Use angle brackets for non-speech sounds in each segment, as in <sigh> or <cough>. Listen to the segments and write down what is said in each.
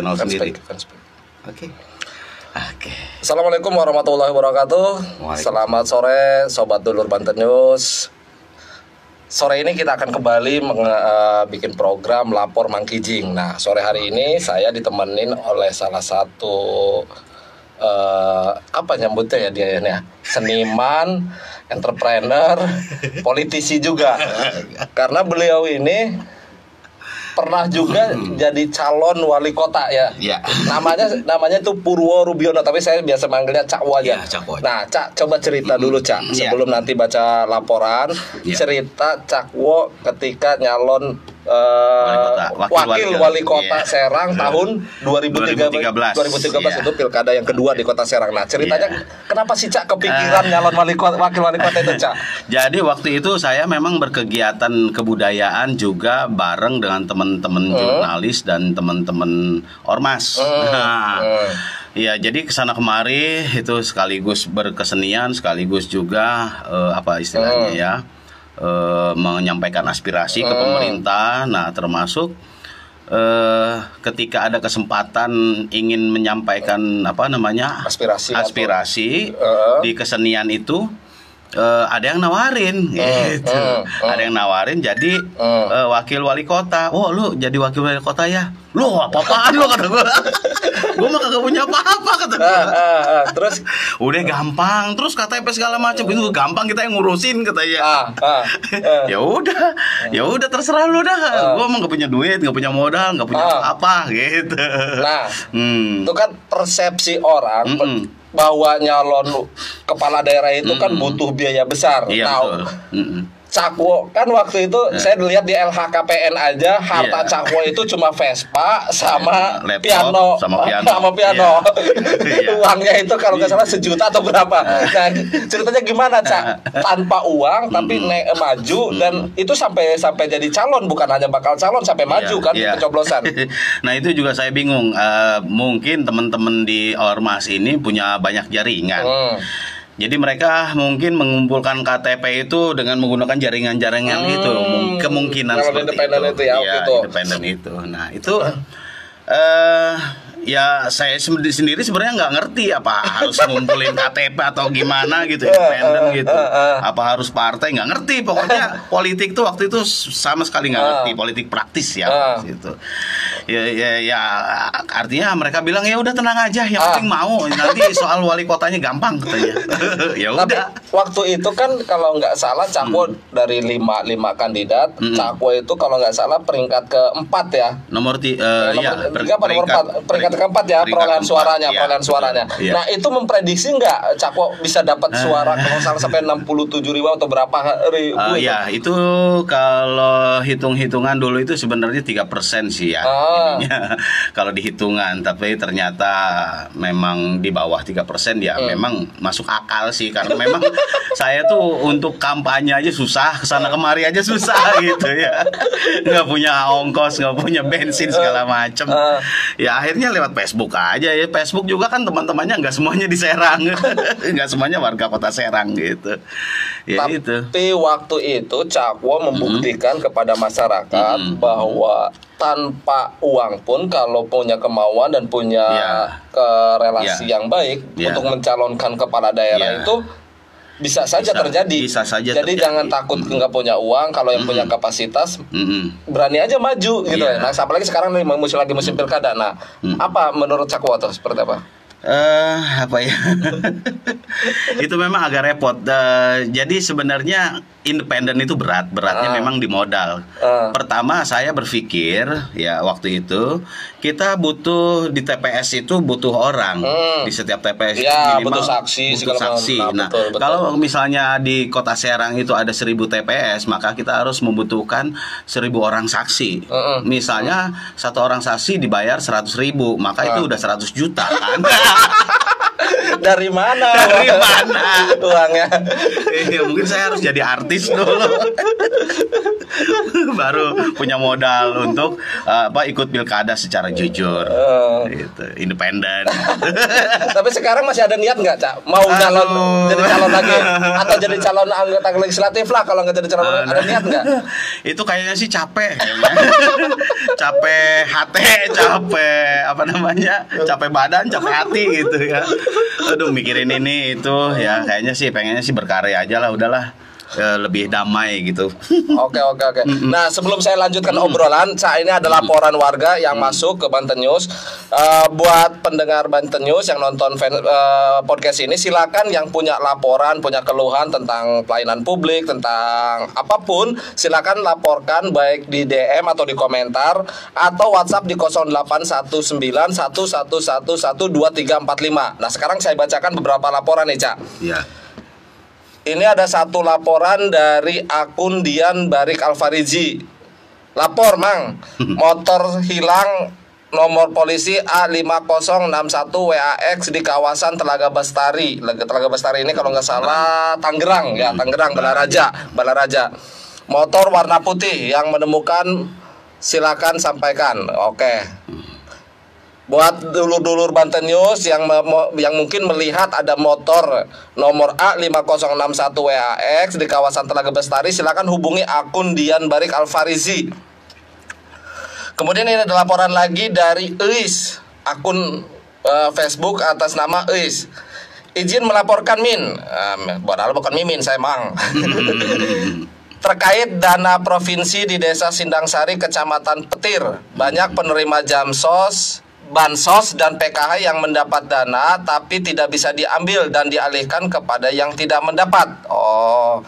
channel Fans sendiri. Oke. Oke. Assalamualaikum warahmatullahi wabarakatuh. Selamat sore sobat dulur Banten News. Sore ini kita akan kembali menge- eh, bikin program lapor Mangkijing. Nah, sore hari ini saya ditemenin oleh salah satu eh, apa nyambutnya ya dia ya seniman, entrepreneur, <laughs> politisi juga. Karena beliau ini pernah juga jadi calon wali kota ya. Ya. Namanya namanya tuh Purwo Rubiono tapi saya biasa manggilnya Cakwo aja. Iya, Cakwo aja. Nah, Cak coba cerita dulu Cak Iya. sebelum nanti baca laporan. Iya. Cerita Cakwo ketika nyalon eh, Wali kota. Wakil wakil, wali- kota iya. Serang tahun 2013 2013. 2013 Iya. itu pilkada yang kedua di kota Serang. Nah, ceritanya Iya. kenapa sih Cak kepikiran nyalon wali kota wakil wali kota itu Cak? <laughs> Jadi waktu itu saya memang berkegiatan kebudayaan juga bareng dengan teman-teman jurnalis dan teman-teman ormas. <laughs> Nah, Hmm. Iya, jadi ke sana kemari itu sekaligus berkesenian, sekaligus juga eh, apa istilahnya ya, eh, menyampaikan aspirasi ke pemerintah. Nah, termasuk eh, ketika ada kesempatan ingin menyampaikan apa namanya Aspirasi atau- aspirasi Eh. di kesenian itu eh, ada yang nawarin gitu. hmm, hmm. Ada yang nawarin jadi Hmm. eh, wakil wali kota. Oh, lu jadi wakil wali kota ya? Lu apa-apaan lu kata gua. <laughs> gua mah kagak punya apa-apa kata gua. Ah, ah, ah. Terus <laughs> Udah gampang, terus KTP segala macam itu gampang kita yang ngurusin katanya. ah, ah, ah. <laughs> ya udah, ya udah terserah lu dah. Gua mah gak punya duit, gak punya modal, gak punya Ah. apa gitu. Nah, hmm. itu kan persepsi orang pe- Mm-mm. Bahwa nyalon kepala daerah itu kan butuh biaya besar. Iya nah, betul. Cakwo kan waktu itu saya lihat di LHKPN aja harta Iya. Cakwo itu cuma Vespa sama <laughs> Laptop, piano sama piano. <laughs> sama piano. <laughs> Iya. Uangnya itu kalau nggak salah sejuta atau berapa. Nah, ceritanya gimana, Cak? Tanpa uang tapi ne- maju dan itu sampai sampai jadi calon bukan hanya bakal calon sampai maju Iya, kan iya. di pencoblosan. nah itu juga saya bingung. Eh, mungkin teman-teman di ormas ini punya banyak jaringan. Hmm. Jadi mereka mungkin mengumpulkan KTP itu dengan menggunakan jaringan-jaringan Hmm. itu, Mung- kemungkinan Kalau seperti independen itu ya, Iya, gitu. independen itu. Nah itu eh ya saya sendiri sebenarnya nggak ngerti apa harus ngumpulin KTP atau gimana gitu independen gitu. apa harus partai nggak ngerti. Pokoknya <laughs> politik tuh waktu itu sama sekali nggak ngerti. Politik praktis ya gitu ya ya ya artinya mereka bilang ya udah tenang aja yang penting mau. Nanti soal wali kotanya gampang katanya. <laughs> Ya udah. waktu itu kan kalau nggak salah Cakwo dari lima lima kandidat, Cakwo itu kalau nggak salah peringkat keempat ya. nomor ti, eh, nomor ya, tiga apa nomor empat peringkat keempat ya peringkat perolehan keempat, suaranya iya, perolehan suaranya betul, iya. nah itu memprediksi nggak Cakwo bisa dapat suara kalau salah sampai 67 ribu atau berapa ribu itu? ya itu kalau hitung-hitungan dulu itu sebenarnya tiga persen sih ya Ah. ininya. <laughs> kalau dihitungan tapi ternyata memang di bawah tiga persen ya Hmm. memang masuk akal sih karena memang <laughs> saya tuh untuk kampanye aja susah ke sana kemari aja susah <laughs> gitu ya nggak punya ongkos nggak punya bensin segala macem Ah. ya akhirnya lewat Facebook aja ya Facebook juga kan teman-temannya nggak semuanya di Serang <laughs> nggak semuanya warga kota Serang gitu ya Tapi itu waktu itu Cakwo membuktikan kepada masyarakat Mm-mm. bahwa tanpa uang pun kalau punya kemauan dan punya Ya. ke relasi Ya. yang baik Ya. untuk mencalonkan kepala daerah Ya. itu bisa saja Bisa- terjadi. bisa saja Jadi terjadi. jangan takut nggak punya uang kalau yang punya kapasitas Mm-mm. berani aja maju gitu Iya. ya. Nah, apalagi sekarang nih musim lagi musim pilkada. Nah, apa menurut Cakwo tuh seperti apa? eh apa ya? <laughs> itu memang agak repot. Eh, jadi sebenarnya independen itu berat, beratnya Ah. memang di modal. Ah. Pertama saya berpikir ya waktu itu kita butuh di TPS itu butuh orang Hmm. di setiap TPS Ya, minimal butuh saksi, butuh saksi. Nah, Nah, betul, betul. kalau misalnya di Kota Serang itu ada 1000 TPS, maka kita harus membutuhkan 1000 orang saksi. Mm-mm. Misalnya satu orang saksi dibayar 100 ribu, maka itu Ah. udah 100 juta kan. <laughs> Dari mana? Dari mana? Uangnya. Iya, mungkin saya harus jadi artis dulu. Baru punya modal untuk uh, apa ikut pilkada secara jujur. Eh, Gitu, independen. tapi sekarang masih ada niat nggak, Cak? Mau Aduh. calon jadi calon lagi atau jadi calon anggota legislatif lah kalau nggak jadi calon ada niat nggak? itu kayaknya sih capek capek hati capek apa namanya capek badan capek hati gitu ya aduh mikirin ini itu. Ya kayaknya sih pengennya sih berkarya aja lah udahlah Eh, lebih damai gitu Oke oke oke. Nah sebelum saya lanjutkan obrolan, Cak ini ada laporan warga yang masuk ke Banten News. Eh, buat pendengar Banten News yang nonton fan- eh, podcast ini, silakan yang punya laporan, punya keluhan tentang pelayanan publik, tentang apa pun, silakan laporkan baik di DM atau di komentar atau WhatsApp di 081911111245. Nah sekarang saya bacakan beberapa laporan nih Cak. ya Ini ada satu laporan dari akun Dian Barik Alfarizi. Lapor, Mang. <laughs> Motor hilang nomor polisi A5061 WAX di kawasan Telaga Bestari. Telaga Bestari ini kalau nggak salah Tangerang ya, Tangerang Balaraja, Balaraja. Motor warna putih yang menemukan silakan sampaikan. Oke. Buat dulur-dulur Banten News yang yang mungkin melihat ada motor nomor A5061 WAX di kawasan Telaga Bestari silakan hubungi akun Dian Barik Alfarizi. Kemudian ini ada laporan lagi dari Eis, akun eh, Facebook atas nama Eis. Izin melaporkan Min, um, padahal bukan Mimin saya mang. <laughs> Terkait dana provinsi di Desa Sindang Sari, Kecamatan Petir, banyak penerima jamsos, bansos dan PKH yang mendapat dana tapi tidak bisa diambil dan dialihkan kepada yang tidak mendapat. Oh.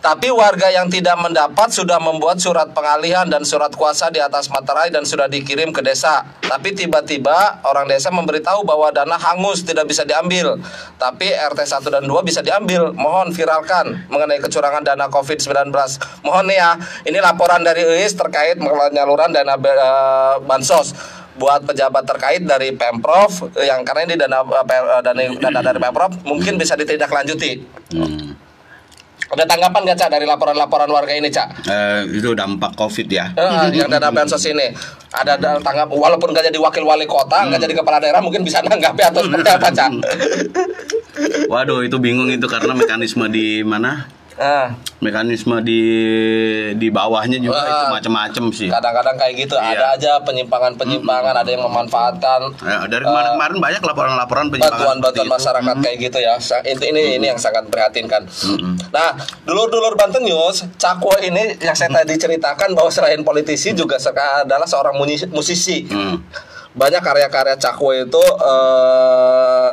Tapi warga yang tidak mendapat sudah membuat surat pengalihan dan surat kuasa di atas materai dan sudah dikirim ke desa. Tapi tiba-tiba orang desa memberitahu bahwa dana hangus tidak bisa diambil. Tapi RT 1 dan 2 bisa diambil. Mohon viralkan mengenai kecurangan dana COVID-19. Mohon nih ya, ini laporan dari UIS terkait penyaluran dana eh, bansos buat pejabat terkait dari Pemprov yang karena ini dana eh, pe- dana, dana dari Pemprov mungkin bisa ditindaklanjuti. Hmm. Ada tanggapan nggak Cak dari laporan-laporan warga ini Cak? Eh, itu dampak covid ya Eh, yang dana bansos ini ada tanggap walaupun nggak jadi wakil wali kota nggak jadi kepala daerah mungkin bisa nanggapi atau seperti apa Cak? <laughs> waduh itu bingung itu karena mekanisme di mana Ah, mekanisme di di bawahnya juga Wah. itu macam-macam sih kadang-kadang kayak gitu Iya. ada aja penyimpangan-penyimpangan ada yang memanfaatkan Ya, dari kemarin-kemarin banyak laporan-laporan penyimpangan bantuan-bantuan seperti itu. masyarakat kayak gitu ya. Sa- Ini ini, ini yang sangat prihatinkan. Nah, dulur-dulur Banten News, Cakwo ini yang saya tadi ceritakan bahwa selain politisi juga adalah seorang musisi. Hmm. Banyak karya-karya Cakwo itu eh,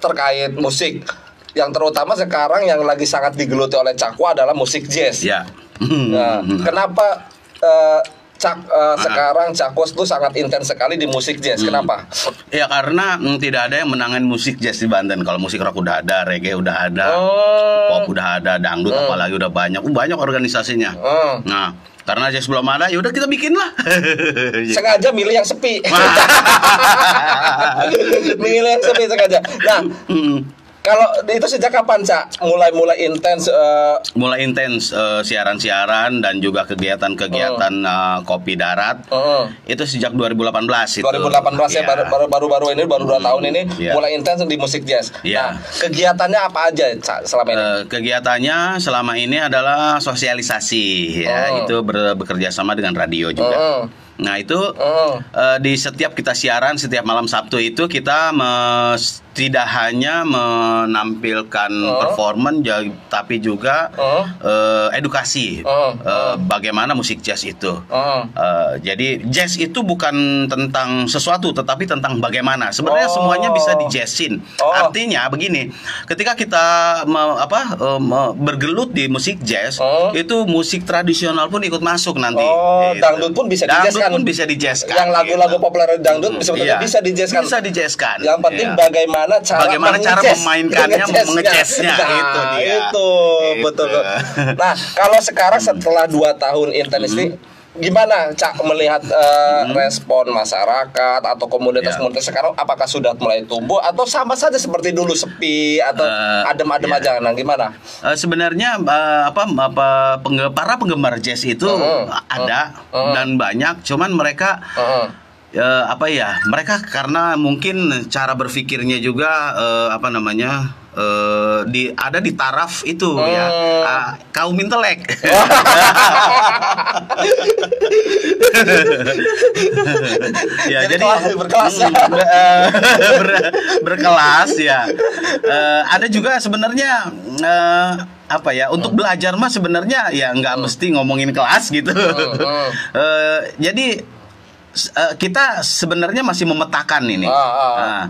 terkait musik. Yang terutama sekarang yang lagi sangat digeluti oleh Cakwo adalah musik jazz. Ya. Nah, kenapa eh, Cak eh, sekarang Cakwo itu sangat intens sekali di musik jazz? Kenapa? Ya karena mm, tidak ada yang menangani musik jazz di Banten. Kalau musik rock udah ada, reggae udah ada, Oh. pop udah ada, dangdut apalagi udah banyak. Uh, banyak organisasinya. Hmm. Nah, karena jazz belum ada, ya udah kita bikin lah. <laughs> sengaja milih yang sepi. <laughs> milih yang sepi sengaja. Nah, Mm. Kalau itu sejak kapan, Cak? Mulai-mulai intens eh, Mulai intens eh, siaran-siaran dan juga kegiatan-kegiatan eh, kopi darat. eh, Itu sejak 2018 itu. 2018 ya Iya. baru baru baru baru ini baru dua tahun ini Iya. mulai intens di musik jazz. Iya. Nah, kegiatannya apa aja, Cak, selama ini? Eh, kegiatannya selama ini adalah sosialisasi ya Oh. itu ber- bekerja sama dengan radio juga. Heeh. Nah itu Heeh. eh, di setiap kita siaran setiap malam Sabtu itu kita me- tidak hanya menampilkan Oh. performan tapi juga Oh. eh, edukasi Oh. eh, bagaimana musik jazz itu. Heeh. Eh, jadi jazz itu bukan tentang sesuatu tetapi tentang bagaimana. Sebenarnya Oh. semuanya bisa dijazzin. Oh. Artinya begini, ketika kita me- apa eh, me- bergelut di musik jazz, Oh. itu musik tradisional pun ikut masuk nanti. Oh, Gitu. dangdut pun bisa Dangdut dijazzkan. pun bisa dijazzkan. Yang lagu-lagu gitu. populer dangdut sebetulnya Iya. bisa dijazzkan. Bisa dijazzkan. Yang penting Iya. bagaimana cara Bagaimana cara memainkannya, mengejazz-nya. Nah, itu dia. Itu Gitu. betul. Nah, kalau sekarang setelah dua tahun intens ini, gimana Cak melihat uh, respon masyarakat atau komunitas-komunitas sekarang? Apakah sudah mulai tumbuh atau sama saja seperti dulu sepi atau Eh, adem-adem iya. aja? Nah gimana? Eh, sebenarnya eh, apa apa pengge- para penggemar jazz itu Hmm, ada hmm. dan banyak. Cuman mereka Heeh. Eh, apa ya mereka karena mungkin cara berpikirnya juga eh, apa namanya eh, di ada di taraf itu ya Hmm. ah, kaum intelek <laughs> ya Jadi jadi kelas- berkelas ya. Ber- ber- berkelas ya Eh, ada juga sebenarnya eh, apa ya untuk belajar mah sebenarnya ya nggak mesti ngomongin kelas gitu hmm. <laughs> Eh, jadi eh, kita sebenarnya masih memetakan ini Ah, ah, ah. Nah,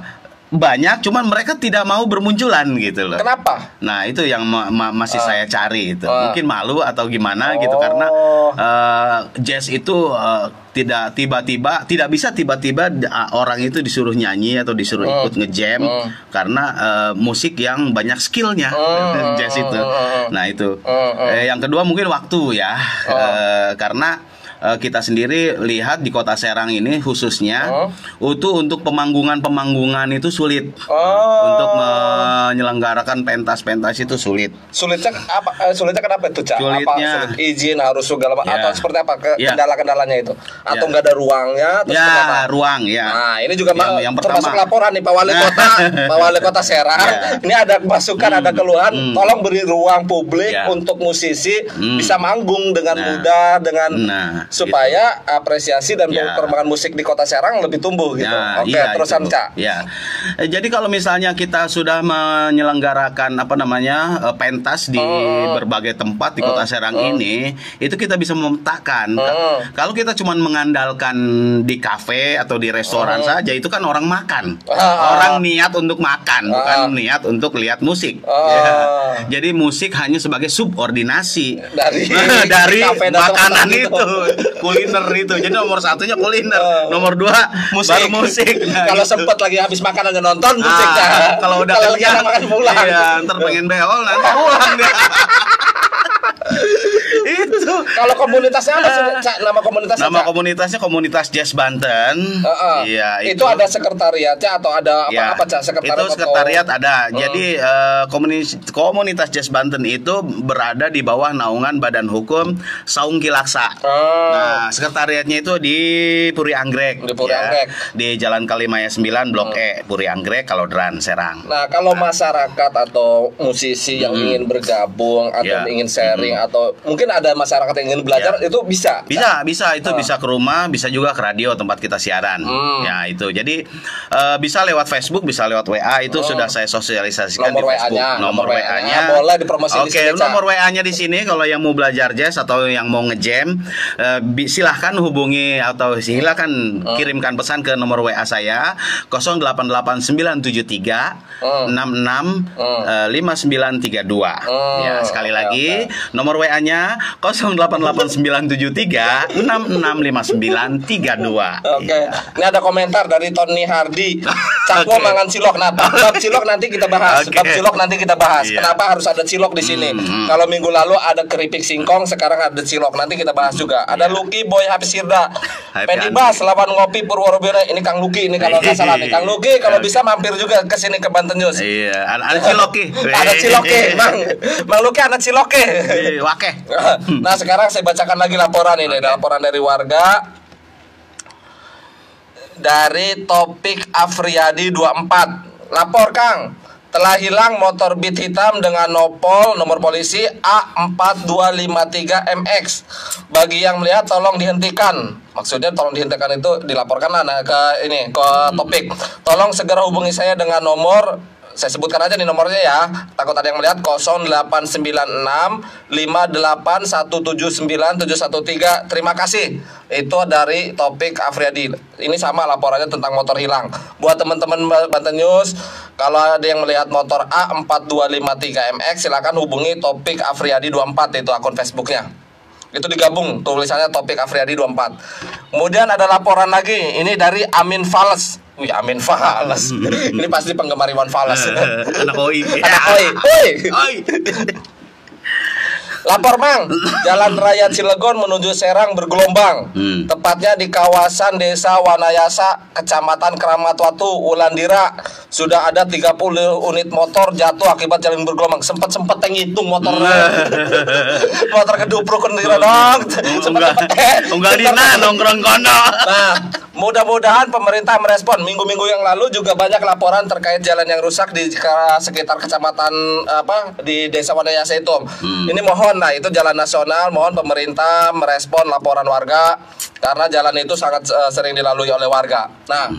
banyak cuman mereka tidak mau bermunculan gitu loh kenapa Nah itu yang ma- ma- masih Ah. saya cari itu Ah. mungkin malu atau gimana gitu Oh. karena eh, jazz itu eh, tidak tiba-tiba tidak bisa tiba-tiba ah, orang itu disuruh nyanyi atau disuruh Hmm. ikut ngejam Hmm. karena eh, musik yang banyak skillnya <laughs> jazz itu. Nah itu. Eh, yang kedua mungkin waktu ya. Eh, karena eh, kita sendiri lihat di kota Serang ini khususnya Oh. itu untuk pemanggungan-pemanggungan itu sulit oh untuk menyelenggarakan pentas-pentas itu sulit. sulitnya apa eh, sulitnya kenapa itu cak apa Sulitnya- sulit izin harus segala Ya. atau seperti apa Ya. kendala-kendalanya itu atau Ya. nggak ada ruangnya atau Ya, apa? ruang ya. Nah, ini juga Yang- yang pertama. termasuk laporan nih Pak Wali. <laughs> Kota, Pak Wali Kota Serang. Ya. Ini ada masukan, ada keluhan, Hmm. tolong beri ruang publik Ya. untuk musisi Hmm. bisa manggung dengan Nah. mudah dengan Nah, supaya apresiasi dan Ya. perkembangan musik di Kota Serang lebih tumbuh gitu. Ya, Oke, iya, terusan itu. Cak. Ya. Eh, Jadi kalau misalnya kita sudah menyelenggarakan apa namanya eh, pentas di Hmm. berbagai tempat di Kota Serang ini, itu kita bisa memetakan. Ka- Hmm. Kalau kita cuma mengandalkan di kafe atau di restoran saja, itu kan orang makan. Hmm. Ah. Orang niat untuk makan, bukan Ah. niat untuk lihat musik. Ah. Ya. Jadi musik hanya sebagai subordinasi Dari- <laughs> dari dan makanan tempat itu, kuliner itu. Jadi nomor satunya kuliner, Ah. nomor dua Musik. baru musik. Nah, Kalau gitu. sempat lagi habis makan aja nonton musik Ah, Cak. kalau udah kalau makan pulang. Iya, ntar pengen beol nanti pulang dia. <laughs> itu. Kalau komunitasnya apa sih, Cak? Nama komunitasnya Nama Cak? komunitasnya komunitas Jazz Banten. Heeh. Iya, itu. ada sekretariatnya atau ada apa Ya, apa Cak? sekretariat itu sekretariat atau... ada. Jadi eh, komunis- komunitas Jazz Banten itu berada di bawah naungan Badan Hukum Saung Kilaksa. Oh. Nah, sekretariatnya itu di Puri Anggrek. Di Puri ya. Anggrek. Di Jalan Kalimaya 9 Blok E, Puri Anggrek, Kalodran, Serang. Nah, kalau masyarakat atau musisi yang Hmm. ingin bergabung atau Ya. ingin sharing atau mungkin ada masyarakat yang ingin belajar Ya. itu bisa. Bisa, bisa itu Ah. bisa ke rumah, bisa juga ke radio tempat kita siaran. Hmm. Ya itu. Jadi eh, bisa lewat Facebook, bisa lewat WA itu Oh. sudah saya sosialisasikan Nomor di Facebook. WA-nya, nomor Nomor WA-nya. Boleh dipromosiin di Oke, sini, Cak. nomor WA-nya di sini kalau yang mau belajar jazz atau yang mau ngejam bi- silahkan hubungi atau silahkan Hmm. kirimkan pesan ke nomor WA saya 088973 Hmm. 66 Hmm. eh, 5932. Hmm, Ya, sekali oke, lagi oke. nomor WA-nya 088973 665932. Oke, Iya. ini ada komentar dari Tony Hardy. Cakwo Oke. mangan cilok. Nah, bab cilok nanti kita bahas. Oke. Bab cilok nanti kita bahas. Iya. Kenapa harus ada cilok di sini? Hmm. Kalau minggu lalu ada keripik singkong, sekarang ada cilok. Nanti kita bahas juga. Ada Iya. Lucky Boy Hafiz Sirda. <laughs> Happy Pendi Andi. Bas, lawan ngopi Purworejo. Ini Kang Lucky ini kalau nggak salah nih. Kang Lucky kalau Oke. bisa mampir juga ke sini ke Banten News. Iya, ada, ada ciloki. <laughs> ada ciloke, <laughs> Bang. Bang Lucky ada ciloke. Iya, Wakeh. Nah sekarang saya bacakan lagi laporan ini Oke. Laporan dari warga. Dari topik Afriadi 24 Lapor Kang. Telah hilang motor beat hitam dengan nopol nomor polisi A4253MX Bagi yang melihat tolong dihentikan. Maksudnya tolong dihentikan itu dilaporkan lah nah, ke ini ke topik. Tolong segera hubungi saya dengan nomor saya sebutkan aja nih nomornya ya. Takut ada yang melihat 0896 58179 terima kasih. Itu dari topik Afriadi ini sama laporannya tentang motor hilang. Buat teman-teman Banten News kalau ada yang melihat motor A4253MX silakan hubungi topik Afriadi 24 itu akun Facebooknya itu digabung tulisannya topik Afriadi 24 kemudian ada laporan lagi ini dari Amin Fales Wih Amin Fales <laughs> ini pasti penggemar Iwan Fales Anak OI. Anak Oi Oi Oi. Lapor Mang, Jalan Raya Cilegon menuju Serang bergelombang. Hmm. Tepatnya di kawasan Desa Wanayasa, Kecamatan Keramat Watu, Ulandira. Sudah ada 30 unit motor jatuh akibat jalan bergelombang. Sempet-sempet yang hitung <laughs> motor. motor kedupruk kendira dong. Unggah, unggah dina nongkrong kono. Nah, mudah-mudahan pemerintah merespon. Minggu-minggu yang lalu juga banyak laporan terkait jalan yang rusak di sekitar kecamatan apa di Desa Wanayasa itu. Om. Ini mohon nah itu jalan nasional, mohon pemerintah merespon laporan warga karena jalan itu sangat eh, sering dilalui oleh warga. Nah,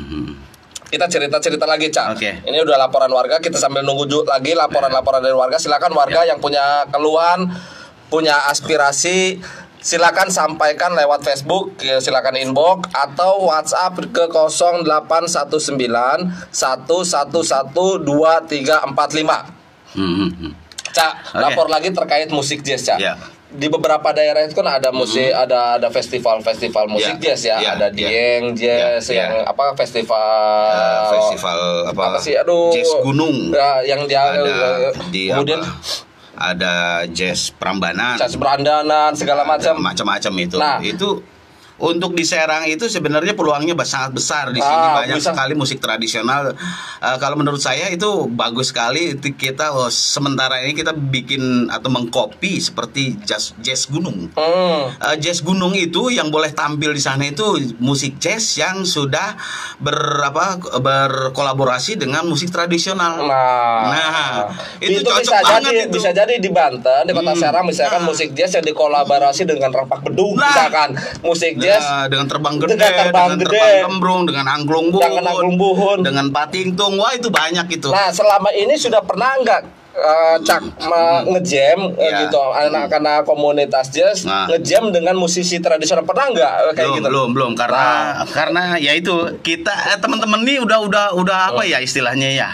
kita cerita-cerita lagi, Cak. Oke. Ini udah laporan warga, kita sambil nunggu lagi laporan-laporan dari warga. Silakan warga yang punya keluhan, punya aspirasi, silakan sampaikan lewat Facebook, ya, silakan inbox atau WhatsApp ke 0819 111 2345. Hmm, hmm, hmm. Cak, Oke. lapor lagi terkait musik jazz, Cak. Ya. Di beberapa daerah itu kan ada musik, ada ada festival-festival musik Ya, jazz ya, ya, ada ya. Dieng Jazz Ya, yang ya. apa festival Eh, festival apa, apa sih aduh jazz gunung Ya, yang dia ada di kemudian apa ada jazz Prambanan jazz berandanan segala macam macam-macam itu Nah. itu untuk di Serang itu sebenarnya peluangnya sangat besar di sini Ah, banyak bisa. sekali musik tradisional Eh, kalau menurut saya itu bagus sekali kita oh, sementara ini kita bikin atau mengcopy seperti jazz jazz gunung Hmm. Eh, jazz gunung itu yang boleh tampil di sana itu musik jazz yang sudah berapa berkolaborasi dengan musik tradisional. Nah, Nah, itu itu, cocok bisa banget jadi itu. bisa jadi di Banten di kota Hmm, Serang misalkan nah. musik jazz yang dikolaborasi dengan rampak bedung Nah. misalkan musik jazz Nah, dengan terbang gede, Dengan terbang gede. terbang gembrung, dengan angklung buhun, Dengan angklung buhun. dengan patingtung, wah itu banyak itu. Nah, selama ini sudah pernah nggak eh, cak me- ngejam eh, Ya. gitu anak-anak komunitas jazz Nah. ngejam dengan musisi tradisional pernah nggak eh, kayak belum, gitu? belum, belum karena karena ya itu kita eh, teman-teman nih udah udah udah apa ya istilahnya ya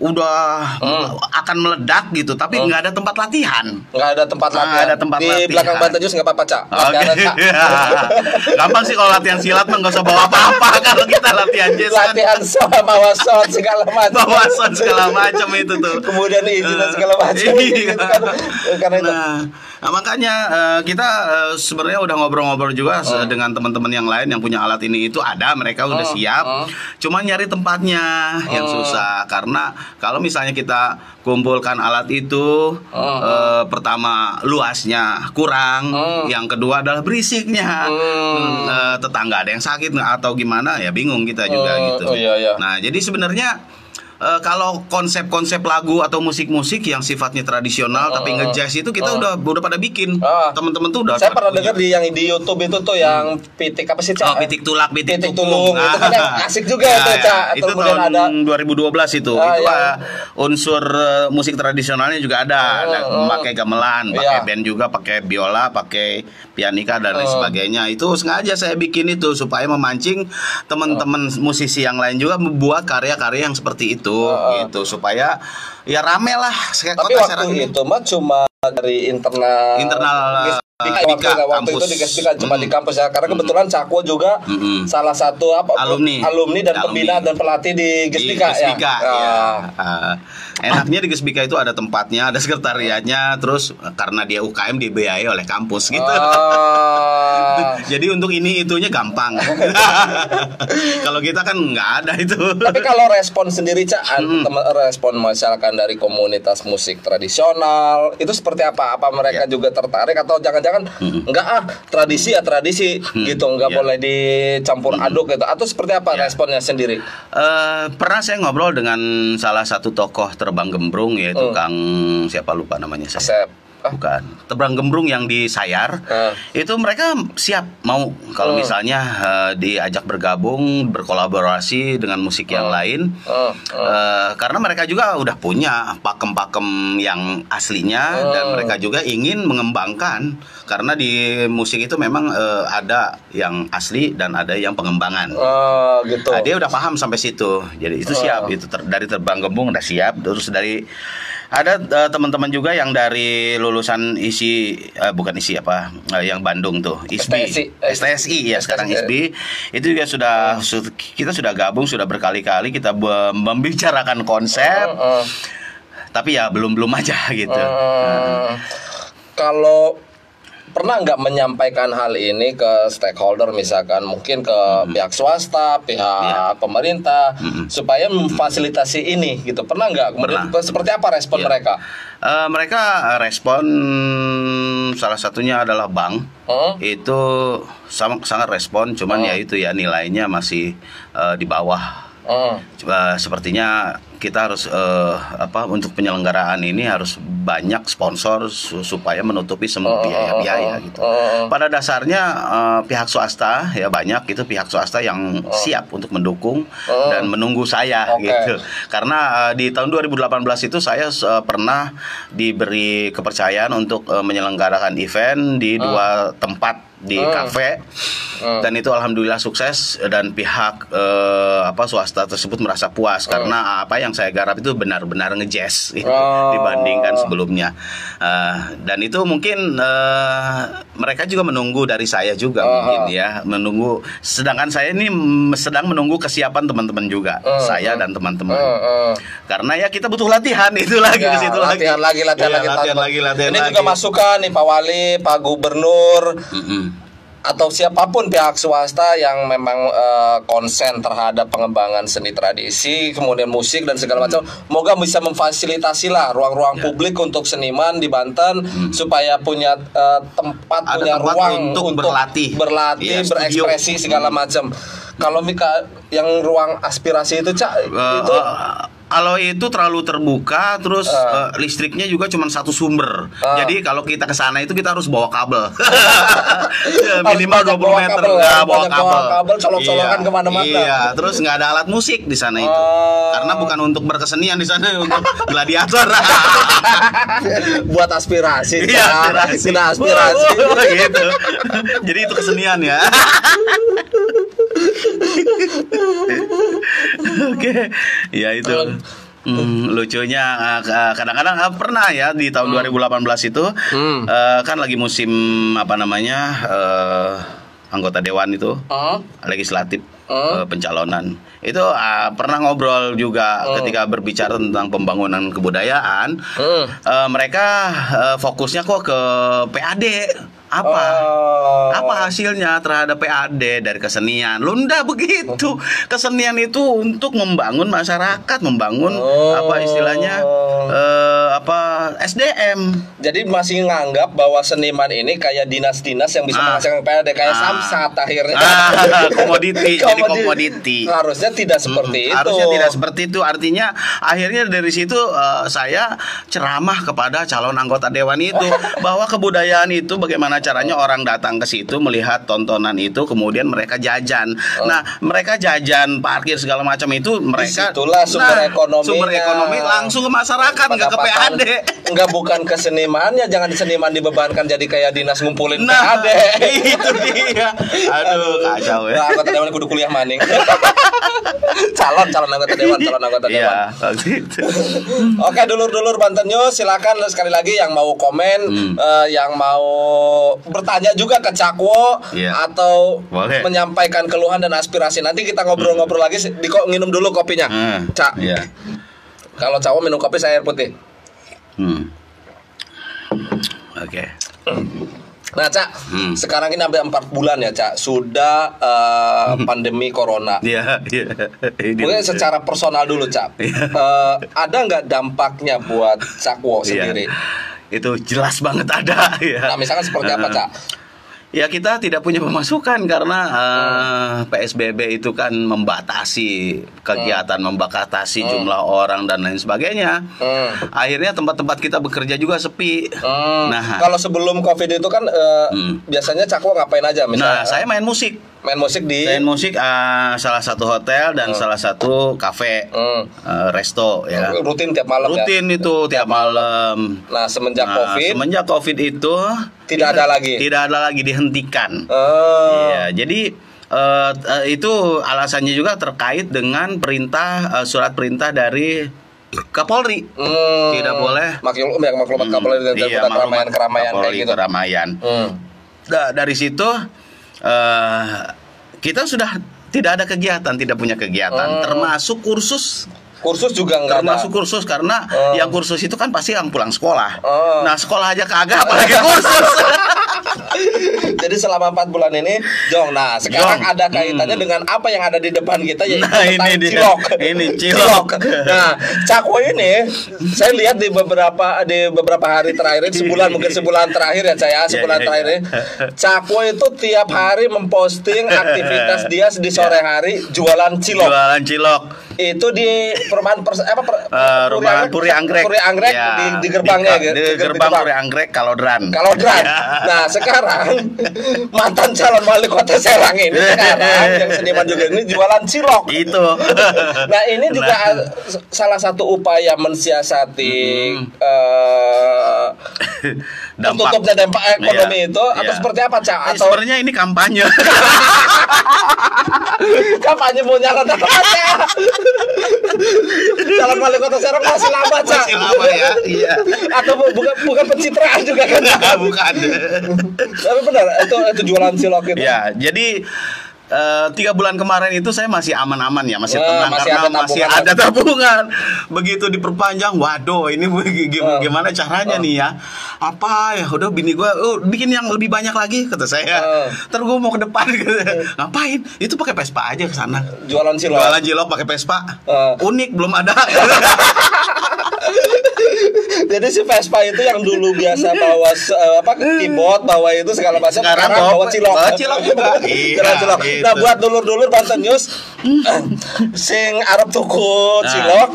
udah Hmm. akan meledak gitu tapi nggak ada tempat latihan Nggak ada tempat Nggak latihan. ada tempat di latihan. belakang Banten Jus nggak apa-apa cak. Nggak ada, Cak. <laughs> Gampang sih kalau latihan silat mah nggak usah bawa apa-apa <laughs> kalau kita latihan jazz kan latihan bawa soal segala <laughs> macam. bawa sound segala macam itu tuh. Kemudian izin segala macam. Iya. gitu kan. Karena itu. Nah, nah, makanya eh, kita eh, sebenarnya udah ngobrol-ngobrol juga Hmm. dengan teman-teman yang lain yang punya alat ini itu ada mereka udah Hmm, siap. hmm. Cuma nyari tempatnya yang Hmm. susah karena kalau misalnya kita kumpulkan alat itu Hmm. eh, pertama luasnya kurang, Hmm. yang kedua adalah berisiknya. Hmm, eh, tetangga ada yang sakit atau gimana ya bingung kita juga Hmm, gitu. oh iya, iya. Nah, jadi sebenarnya eh, kalau konsep-konsep lagu atau musik-musik yang sifatnya tradisional tapi nge-jazz itu kita udah udah pada bikin. Ah. Teman-teman tuh udah Saya pernah dengar di yang di YouTube itu tuh yang pitik apa sih cak? Oh, pitik tulak, pitik, Pitik tukung. tulung. Itu kan yang asik juga Ya, tuh, ya. Cak. Itu tahun ada 2012 itu. Ah, itu ah, unsur eh, musik tradisionalnya juga ada. Hmm, Nah, hmm. Pakai gamelan, pakai Iya. band juga, pakai biola, pakai pianika dan lain Hmm. sebagainya. Itu sengaja saya bikin itu supaya memancing teman-teman musisi yang lain juga membuat karya-karya yang seperti itu Hmm. gitu supaya ya rame lah Tapi kota waktu itu mah cuma dari internal Internal, Uh, waktu, Gesbika, waktu itu kampus. di Gesbika cuma Mm. di kampus ya karena kebetulan Cakwo juga Mm-mm. salah satu apa Alumni. alumni dan Alumni. pembina dan pelatih di Gesbika, ya. ya. Ah, enaknya di Gesbika itu ada tempatnya, ada sekretariatnya, terus karena dia UKM dibiayai oleh kampus gitu. Ah. <laughs> Jadi untuk ini itunya gampang. <laughs> Kalau kita kan nggak ada itu. Tapi kalau respon sendiri Cak, teman- respon masyarakat dari komunitas musik tradisional itu seperti apa? Apa mereka Ya. juga tertarik atau jangan-jangan enggak ah tradisi ya tradisi gitu, enggak Ya. boleh dicampur aduk gitu atau seperti apa Ya. responnya sendiri? Eh, pernah saya ngobrol dengan salah satu tokoh terbang gembrung yaitu Hmm. Kang siapa lupa namanya saya. Asep. Ah. Bukan. Terbang gembrung yang di Sayar. Ah. Itu mereka siap mau kalau Hmm. misalnya eh, diajak bergabung, berkolaborasi dengan musik yang lain. Hmm, Eh, karena mereka juga udah punya pakem-pakem yang aslinya Hmm. dan mereka juga ingin mengembangkan karena di musik itu memang eh, ada yang asli dan ada yang pengembangan. Oh, gitu. Nah, dia udah paham sampai situ. Jadi itu siap itu ter- dari terbang gembung udah siap terus dari ada eh, teman-teman juga yang dari lulusan isi eh, bukan isi apa eh, yang Bandung tuh ISBI STSI. STSI ya sekarang STSI. ISBI itu juga sudah su- kita sudah gabung sudah berkali-kali kita be- membicarakan konsep Heeh. tapi ya belum belum aja gitu Heeh. kalau pernah nggak menyampaikan hal ini ke stakeholder misalkan mungkin ke pihak swasta, pihak Iya. pemerintah supaya memfasilitasi ini gitu. Pernah nggak? Pernah. seperti apa respon Iya. mereka? Eh, mereka respon salah satunya adalah bank Hmm? itu sama, sangat respon cuman ya itu ya nilainya masih eh, di bawah Hmm. Coba sepertinya kita harus eh, apa untuk penyelenggaraan ini harus banyak sponsor su- supaya menutupi semua biaya-biaya gitu. Pada dasarnya eh, pihak swasta ya banyak itu pihak swasta yang siap untuk mendukung dan menunggu saya Oke. gitu. Karena eh, di tahun 2018 itu saya eh, pernah diberi kepercayaan untuk eh, menyelenggarakan event di dua tempat di kafe. Dan itu alhamdulillah sukses dan pihak eh, apa swasta tersebut merasa puas karena apa yang saya garap itu benar-benar ngejazz gitu, <laughs> dibandingkan sebelumnya. Eh, dan itu mungkin eh, mereka juga menunggu dari saya juga mungkin ya menunggu. Sedangkan saya ini mm, sedang menunggu kesiapan teman-teman juga saya dan teman-teman. Hmm. karena ya kita butuh latihan itu lagi Ya, ke situ lagi. latihan lagi, latihan Iya, lagi, latihan lagi latihan Ini lagi. juga masukan nih Pak Wali, Pak Gubernur, Mm-mm. Atau siapa pun pihak swasta yang memang eh, konsen terhadap pengembangan seni tradisi, kemudian musik dan segala macam, moga bisa memfasilitasi lah ruang-ruang Ya. publik untuk seniman di Banten supaya punya eh, tempat Hmm. Ada punya tempat ruang untuk berlatih. berlatih, Iya, studio. berekspresi segala macam. Kalau Mika yang ruang aspirasi itu cak Eh, itu eh, kalau itu terlalu terbuka terus eh, listriknya juga cuma satu sumber. Ah. Jadi kalau kita ke sana itu kita harus bawa kabel. <laughs> Ya, Minimal 20 bawa meter kabel ya, nggak bawa banyak bawa kabel. kabel, colok-colokan Iya, ke mana-mana. Iya, terus nggak ada alat musik di sana itu. Karena bukan untuk berkesenian di sana untuk gladiator. <laughs> buat aspirasi, Iya, Cak. aspirasi. Kena aspirasi. <laughs> Gitu. Jadi itu kesenian ya. Oke, ya itu. Hmm, lucunya eh, eh, kadang-kadang eh, pernah ya di tahun 2018 itu Hmm. eh, kan lagi musim apa namanya eh, anggota dewan itu Hmm? legislatif Hmm. eh, pencalonan itu ah, pernah ngobrol juga ketika berbicara tentang pembangunan kebudayaan Hmm. eh, mereka eh, fokusnya kok ke PAD apa Oh. apa hasilnya terhadap PAD dari kesenian lu ndak begitu <laughs> kesenian itu untuk membangun masyarakat membangun Oh. apa istilahnya eh, apa SDM Jadi masih nganggap bahwa seniman ini kayak dinas-dinas yang bisa Ah. menghasilkan PAD kayak Ah. samsat akhirnya. Ah, <laughs> komoditi, jadi komoditi. Harusnya tidak seperti itu. Harusnya tidak seperti itu. Artinya akhirnya dari situ eh, saya ceramah kepada calon anggota dewan itu <laughs> bahwa kebudayaan itu bagaimana caranya orang datang ke situ melihat tontonan itu kemudian mereka jajan. Nah, mereka jajan, parkir segala macam itu mereka Di situlah sumber Nah, ekonominya. Sumber ekonomi langsung ke masyarakat nggak ke. PAD. Enggak bukan ke senimannya, jangan seniman dibebankan jadi kayak dinas ngumpulin Nah, PAD. <laughs> itu dia. Aduh, kacau ya. Nah, anggota dewan kudu kuliah maning. <laughs> calon calon anggota dewan, calon <laughs> anggota dewan. Iya, waktu itu. Oke, dulur-dulur Banten News, silakan sekali lagi yang mau komen, Hmm. eh, yang mau bertanya juga ke Cakwo Iya. atau Boleh. menyampaikan keluhan dan aspirasi. Nanti kita ngobrol-ngobrol lagi. Di kok nginum dulu kopinya. Hmm, Cak, Iya. kalau Cakwo minum kopi saya air putih. Hmm. Oke. Nah, Cak, Hmm. sekarang ini hampir 4 bulan ya, Cak. Sudah eh, pandemi corona. Iya, iya. Ini- Mungkin secara personal dulu, Cak. Iya. Eh, ada nggak dampaknya buat Cakwo Iya. sendiri? Itu jelas banget ada <laughs> ya. Nah, misalkan seperti apa, Eh, Cak? Ya kita tidak punya pemasukan karena eh, PSBB itu kan membatasi kegiatan, membatasi jumlah orang dan lain sebagainya. Hmm. Akhirnya tempat-tempat kita bekerja juga sepi. Hmm, Nah, kalau sebelum COVID itu kan eh, Hmm. biasanya Cakwo ngapain aja nah misalnya? saya main musik. Main musik di Main musik eh, salah satu hotel dan salah satu kafe, Hmm. eh, resto ya. rutin tiap malam ya. Rutin itu tiap malam. Nah, semenjak Nah, COVID semenjak COVID itu Tidak ada lagi? Tidak ada lagi dihentikan. eh, Iya, jadi eh, eh, itu alasannya juga terkait dengan perintah eh, surat perintah dari Kapolri. hmm, Tidak boleh. maklum ya maklumat Hmm, kapal dan iya, keramaian keramaian kayak Kapolri gitu. keramaian. Hmm. Nah, dari situ eh, kita sudah tidak ada kegiatan, tidak punya kegiatan, Hmm. termasuk kursus Kursus juga enggak termasuk kursus karena Oh. yang kursus itu kan pasti yang pulang sekolah. Oh. Nah sekolah aja kagak apalagi <laughs> kursus. Jadi selama empat bulan ini, Jong. Nah, sekarang Jong. ada kaitannya dengan apa yang ada di depan kita yaitu Nah, ini dia. cilok. Ini <laughs> cilok. Nah, cakwe ini saya lihat di beberapa di beberapa hari terakhir ini, sebulan mungkin sebulan terakhir ya saya sebulan iya, terakhir iya. ini. Cakwe itu tiap hari memposting aktivitas dia di sore hari jualan cilok. Jualan cilok. Itu di perumahan pers- apa per, Eh, rumah Puri Anggrek. Puri Anggrek Ya, di, di gerbangnya di, gitu. di gerbang Puri Anggrek kalau dran. Kalau Dran. Ya. Nah, sekarang <laughs> mantan calon wali kota Serang ini sekarang yang seniman juga ini jualan cilok. itu. <laughs> Nah, ini juga Nah. salah satu upaya mensiasati Mm-mm. eh, <laughs> Dampak. tertutupnya dampak ekonomi Iya, itu atau iya. seperti apa, Cak? Eh, Atau Sebenarnya ini kampanye. <laughs> kampanye mau Cak? calon wali kota Serang masih lama, Cak. Masih lama ya. Iya. Atau bu- bukan bukan pencitraan juga kan? Bukan. Tapi benar, itu itu jualan cilok itu. Ya, jadi eh, tiga bulan kemarin itu saya masih aman-aman ya, masih Eh, tenang masih karena ada masih ada tabungan. <laughs> Begitu diperpanjang, waduh, ini <laughs> Eh. gim- gimana caranya nih ya? Apa ya? Udah bini gua, oh, bikin yang lebih banyak lagi kata saya. Ntar gua mau ke depan <laughs> gitu. Ngapain? Itu pakai Vespa aja ke sana. Jualan cilok. Jualan cilok pakai Vespa. Eh. Unik belum ada. Jadi si Vespa itu yang dulu biasa bawa eh, apa keyboard, bawa itu segala macam Sekarang sekarang, bawa- bawa cilok. <laughs> bawa cilok juga. Cilok, Iya, cilok. gitu. Nah, buat dulur-dulur Banten News <coughs> sing Arab tuku Nah. cilok,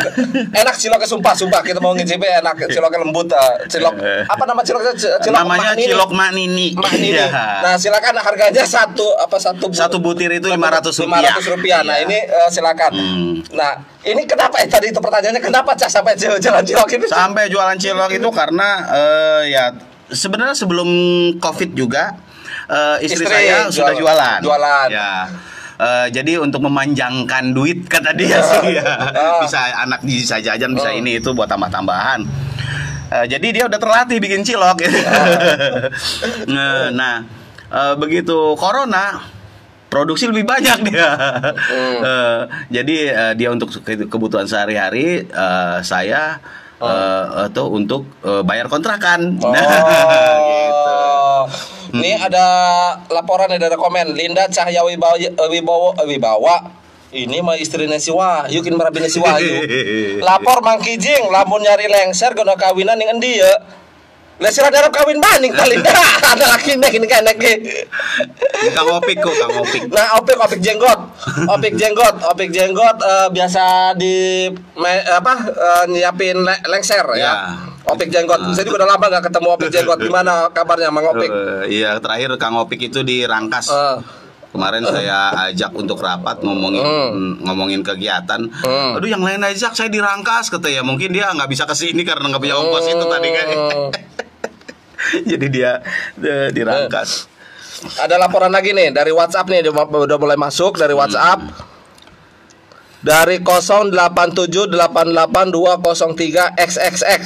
enak ciloknya sumpah, sumpah kita mau ngicipi enak ciloknya lembut. eh, cilok apa nama ciloknya? Cilok Namanya Mak cilok Mak Nini. Mak Nini. Iya. Nah, silakan harganya satu apa satu Satu butir itu 500 500 rupiah. Nah, Iya. ini eh, silakan. Hmm. Nah, ini kenapa eh, tadi itu pertanyaannya kenapa Cak sampai jalan cilok ini? Sampai jualan cilok itu karena eh, ya sebenarnya sebelum Covid juga eh, istri, Istri saya sudah jual- jualan. jualan. Ya. Eh, jadi untuk memanjangkan duit kata dia sih ya. Ah. Bisa anak bisa jajan bisa Ah. ini itu buat tambah-tambahan. Eh, jadi dia udah terlatih bikin cilok. <laughs> nah, nah, eh, begitu corona produksi lebih banyak dia. Hmm. Eh, jadi eh, dia untuk ke- kebutuhan sehari-hari eh, saya eh, itu untuk eh, bayar kontrakan. Oh. <laughs> Gitu. Ini ada laporan ada komen Linda Cahya Wibawa Wibawa, Wibawa. Ini mah istrinya si Wahyu, kin marabina si Wahyu. <laughs> Lapor Mang Kijing, lamun nyari lengser gono kawinan ning endi ya? Lesir ada kawin baning paling <laughs> dah. Ada laki nek ini kan nek. Kang Opik kok, Kang Opik. Nah, opik opik jenggot, opik jenggot, opik jenggot eh, biasa di me- apa eh, nyiapin le- lengser ya. Ya. Opik jenggot. Saya juga udah lama gak ketemu opik jenggot. Gimana kabarnya Mang Opik? Eh, Iya, terakhir Kang Opik itu di Rangkas. Eh. Kemarin saya ajak untuk rapat ngomongin Hmm. ngomongin kegiatan. Hmm. Aduh yang lain ajak saya dirangkas kata ya. Mungkin dia nggak bisa ke sini karena nggak punya ongkos itu tadi kan. <laughs> Hmm. <laughs> Jadi dia eh, dirangkas. Ada laporan lagi nih dari WhatsApp nih udah mulai masuk dari WhatsApp. Dari 08788203 XXX.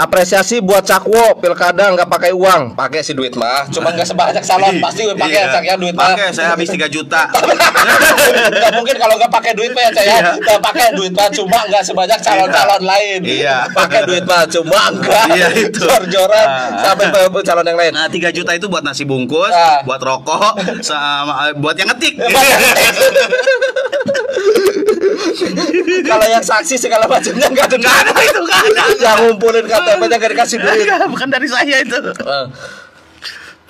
Apresiasi buat Cakwo pilkada nggak pakai uang, pakai si duit mah. Cuma nggak sebanyak salon <laughs> pasti gue pakai Iya. Cak ya duit mah. Pakai saya habis 3 juta. <laughs> Nggak mungkin kalau nggak pakai duit mah ya Cak ya. Iya. Nggak pakai duit mah cuma nggak sebanyak calon-calon lain. Iya. Pakai duit mah cuma enggak. Iya, itu. Jor-joran Ah. sampai calon yang lain. Nah, 3 juta itu buat nasi bungkus, Ah. buat rokok, sama eh, buat yang ngetik. <laughs> kalau yang saksi segala macamnya nggak ada Nggak ada itu, nggak ada. yang ngumpulin KTP-nya nggak dikasih duit Bukan dari saya itu. Eh.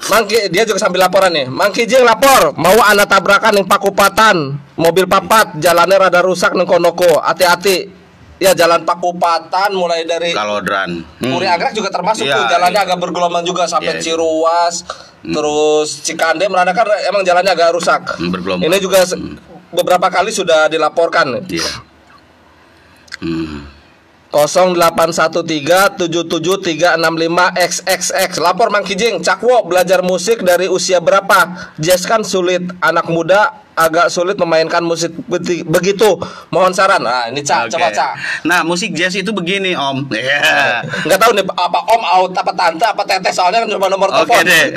Mangki dia juga sambil laporan nih. Mangki Jing lapor, mau anak tabrakan yang Pakupatan, mobil papat, jalannya rada rusak neng Konoko. Hati-hati. Ya jalan Pakupatan mulai dari Kalau dran. Hmm. Puri Anggrek juga termasuk Iya, tuh jalannya iya. agak bergelombang juga sampai Iya, iya. Ciruas, terus Cikande Merana kan emang jalannya agak rusak. Hmm, bergelombang. Ini juga se- beberapa kali sudah dilaporkan. Iya. Hmm. 081377365XXX Lapor Mang Kijing Cakwo belajar musik dari usia berapa? Jazz kan sulit Anak muda agak sulit memainkan musik begitu. Mohon saran. Nah, ini Cak, Oke. coba Cak. Nah, musik jazz itu begini, Om. Iya. <laughs> Nggak tahu nih apa Om out apa tante apa teteh soalnya kan cuma nomor Oke telepon oke.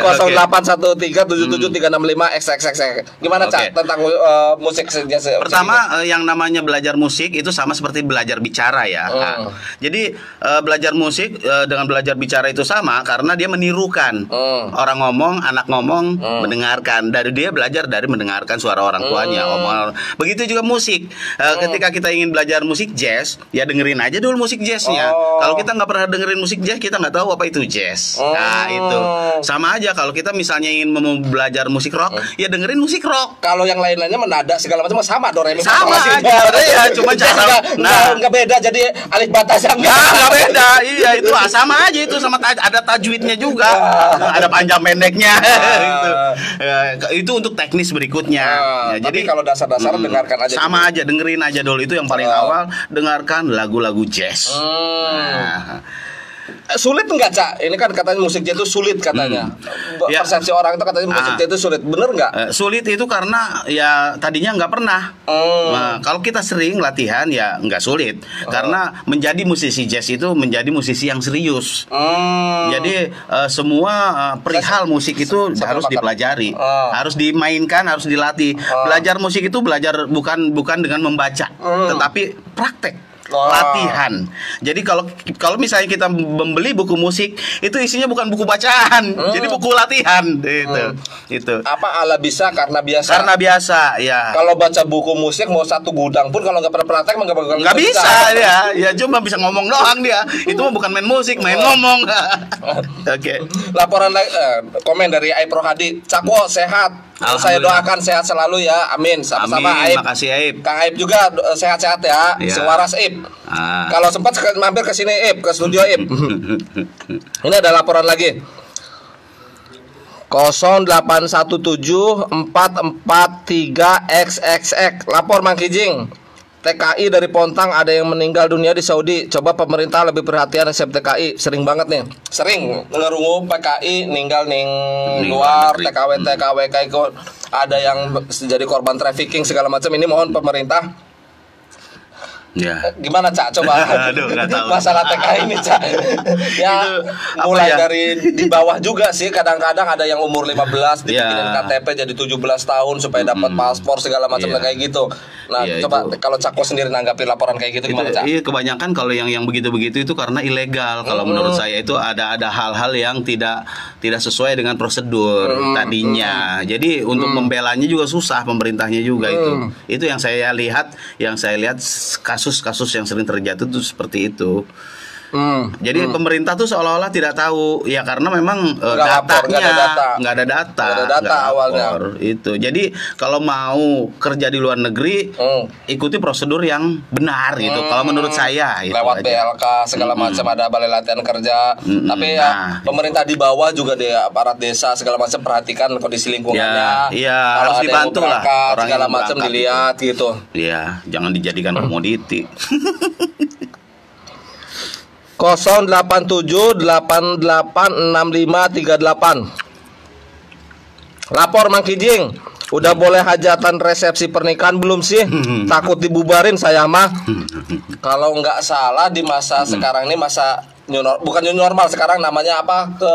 0813773665 XXX. Gimana Cak Oke. tentang uh, musik jazz? Pertama eh, yang namanya belajar musik itu sama seperti belajar bicara ya. Hmm. Nah, jadi eh, belajar musik eh, dengan belajar bicara itu sama karena dia menirukan. Hmm. Orang ngomong, anak ngomong, mendengarkan. Dari dia belajar dari mendengarkan suara orang tuanya. Hmm. Omong. Begitu juga musik. Eh, Ketika kita ingin belajar musik jazz, ya dengerin aja dulu musik jazznya. Oh. Kalau kita nggak pernah dengerin musik jazz, kita nggak tahu apa itu jazz. Nah Oh. itu sama aja kalau kita misalnya ingin mau belajar musik rock, Hmm. ya dengerin musik rock. Kalau yang lain-lainnya menada segala macam sama do re mi fa Sama aja, iya, <laughs> cuma Jazz cara- nah. nggak- beda jadi alif batas yang Ya <laughs> nggak beda, iya itu ah, sama aja itu sama taj- ada tajwidnya juga, ada panjang pendeknya. <laughs> itu. Ya, itu untuk teknis berikutnya. Ya, tapi kalau dasar-dasar dengarkan aja sama aja dengerin aja dulu itu yang paling Ah. awal dengarkan lagu-lagu jazz. Hmm. Nah, Sulit nggak cak? Ini kan katanya musik jazz itu sulit katanya. Ya. Persepsi orang itu katanya musik Ah. jazz itu sulit. Bener nggak? eh, sulit itu karena ya tadinya nggak pernah. Hmm. Nah, kalau kita sering latihan ya nggak sulit karena menjadi musisi jazz itu menjadi musisi yang serius. Hmm. Jadi eh, semua eh, perihal musik itu saya harus dipelajari, Ah. harus dimainkan, harus dilatih. Ah. Belajar musik itu belajar bukan bukan dengan membaca, Hmm. tetapi praktek. Ah. latihan. Jadi kalau kalau misalnya kita membeli buku musik itu isinya bukan buku bacaan, jadi buku latihan itu. Itu. Apa ala bisa karena biasa? Karena biasa ya. kalau baca buku musik mau satu gudang pun kalau nggak pernah praktek nggak bakal nggak bisa dia ya cuma bisa ngomong doang dia itu mah bukan main musik main ngomong <laughs> oke Laporan la- eh, komen dari Aipro Hadi, Cakwo sehat. Saya doakan sehat selalu ya. Amin. Sama-sama Amin, Aib. makasih, Aib. Kang Aib juga eh, sehat-sehat ya. Iya. Sewaras Aib. Ah. Kalau sempat mampir ke sini Aib, ke studio Aib. <laughs> Ini ada laporan lagi. 0817443XXX Lapor Mang Kijing TKI dari Pontang ada yang meninggal dunia di Saudi. Coba pemerintah lebih perhatian resep TKI. Sering banget nih. Sering ngerungu PKI ninggal ning luar. TKW TKW kayak ada yang jadi korban trafficking segala macam. Ini mohon pemerintah ya. Gimana cak? Coba. <laughs> Aduh, tahu. masalah TKI ini cak. <laughs> Ya Itu mulai ya? dari di bawah juga sih kadang-kadang ada yang umur 15 dibikinin Ya. KTP jadi 17 tahun supaya dapat paspor segala macam Iya. kayak gitu. Nah Iya, coba itu. kalau cakko sendiri nanggapi laporan kayak gitu itu gimana cak? iya kebanyakan kalau yang yang begitu-begitu itu karena ilegal. Kalau menurut saya itu ada ada hal-hal yang tidak tidak sesuai dengan prosedur tadinya. Jadi untuk membelanya juga susah pemerintahnya juga itu. Itu yang saya lihat yang saya lihat kasus-kasus yang sering terjadi itu seperti itu hmm. Jadi pemerintah tuh seolah-olah tidak tahu ya karena memang lapor, datanya nggak ada data. nggak ada data, Nggak ada data nggak awalnya. lapor. Itu. Jadi kalau mau kerja di luar negeri Hmm. ikuti prosedur yang benar gitu. Kalau menurut saya itu lewat aja. BLK segala macam ada balai latihan kerja Mm-mm. tapi ya Nah. pemerintah di bawah juga deh aparat desa segala macam perhatikan kondisi lingkungannya Ya, iya, kalau harus ada yang dibantu lah orang segala macam dilihat gitu Iya, jangan dijadikan <clears throat> komoditi. <laughs> 087886538 Lapor Mang Kijing. Udah boleh hajatan resepsi pernikahan belum sih? <laughs> Takut dibubarin saya mah. <laughs> Kalau nggak salah di masa sekarang ini masa new nor- bukan new normal sekarang namanya apa? Ke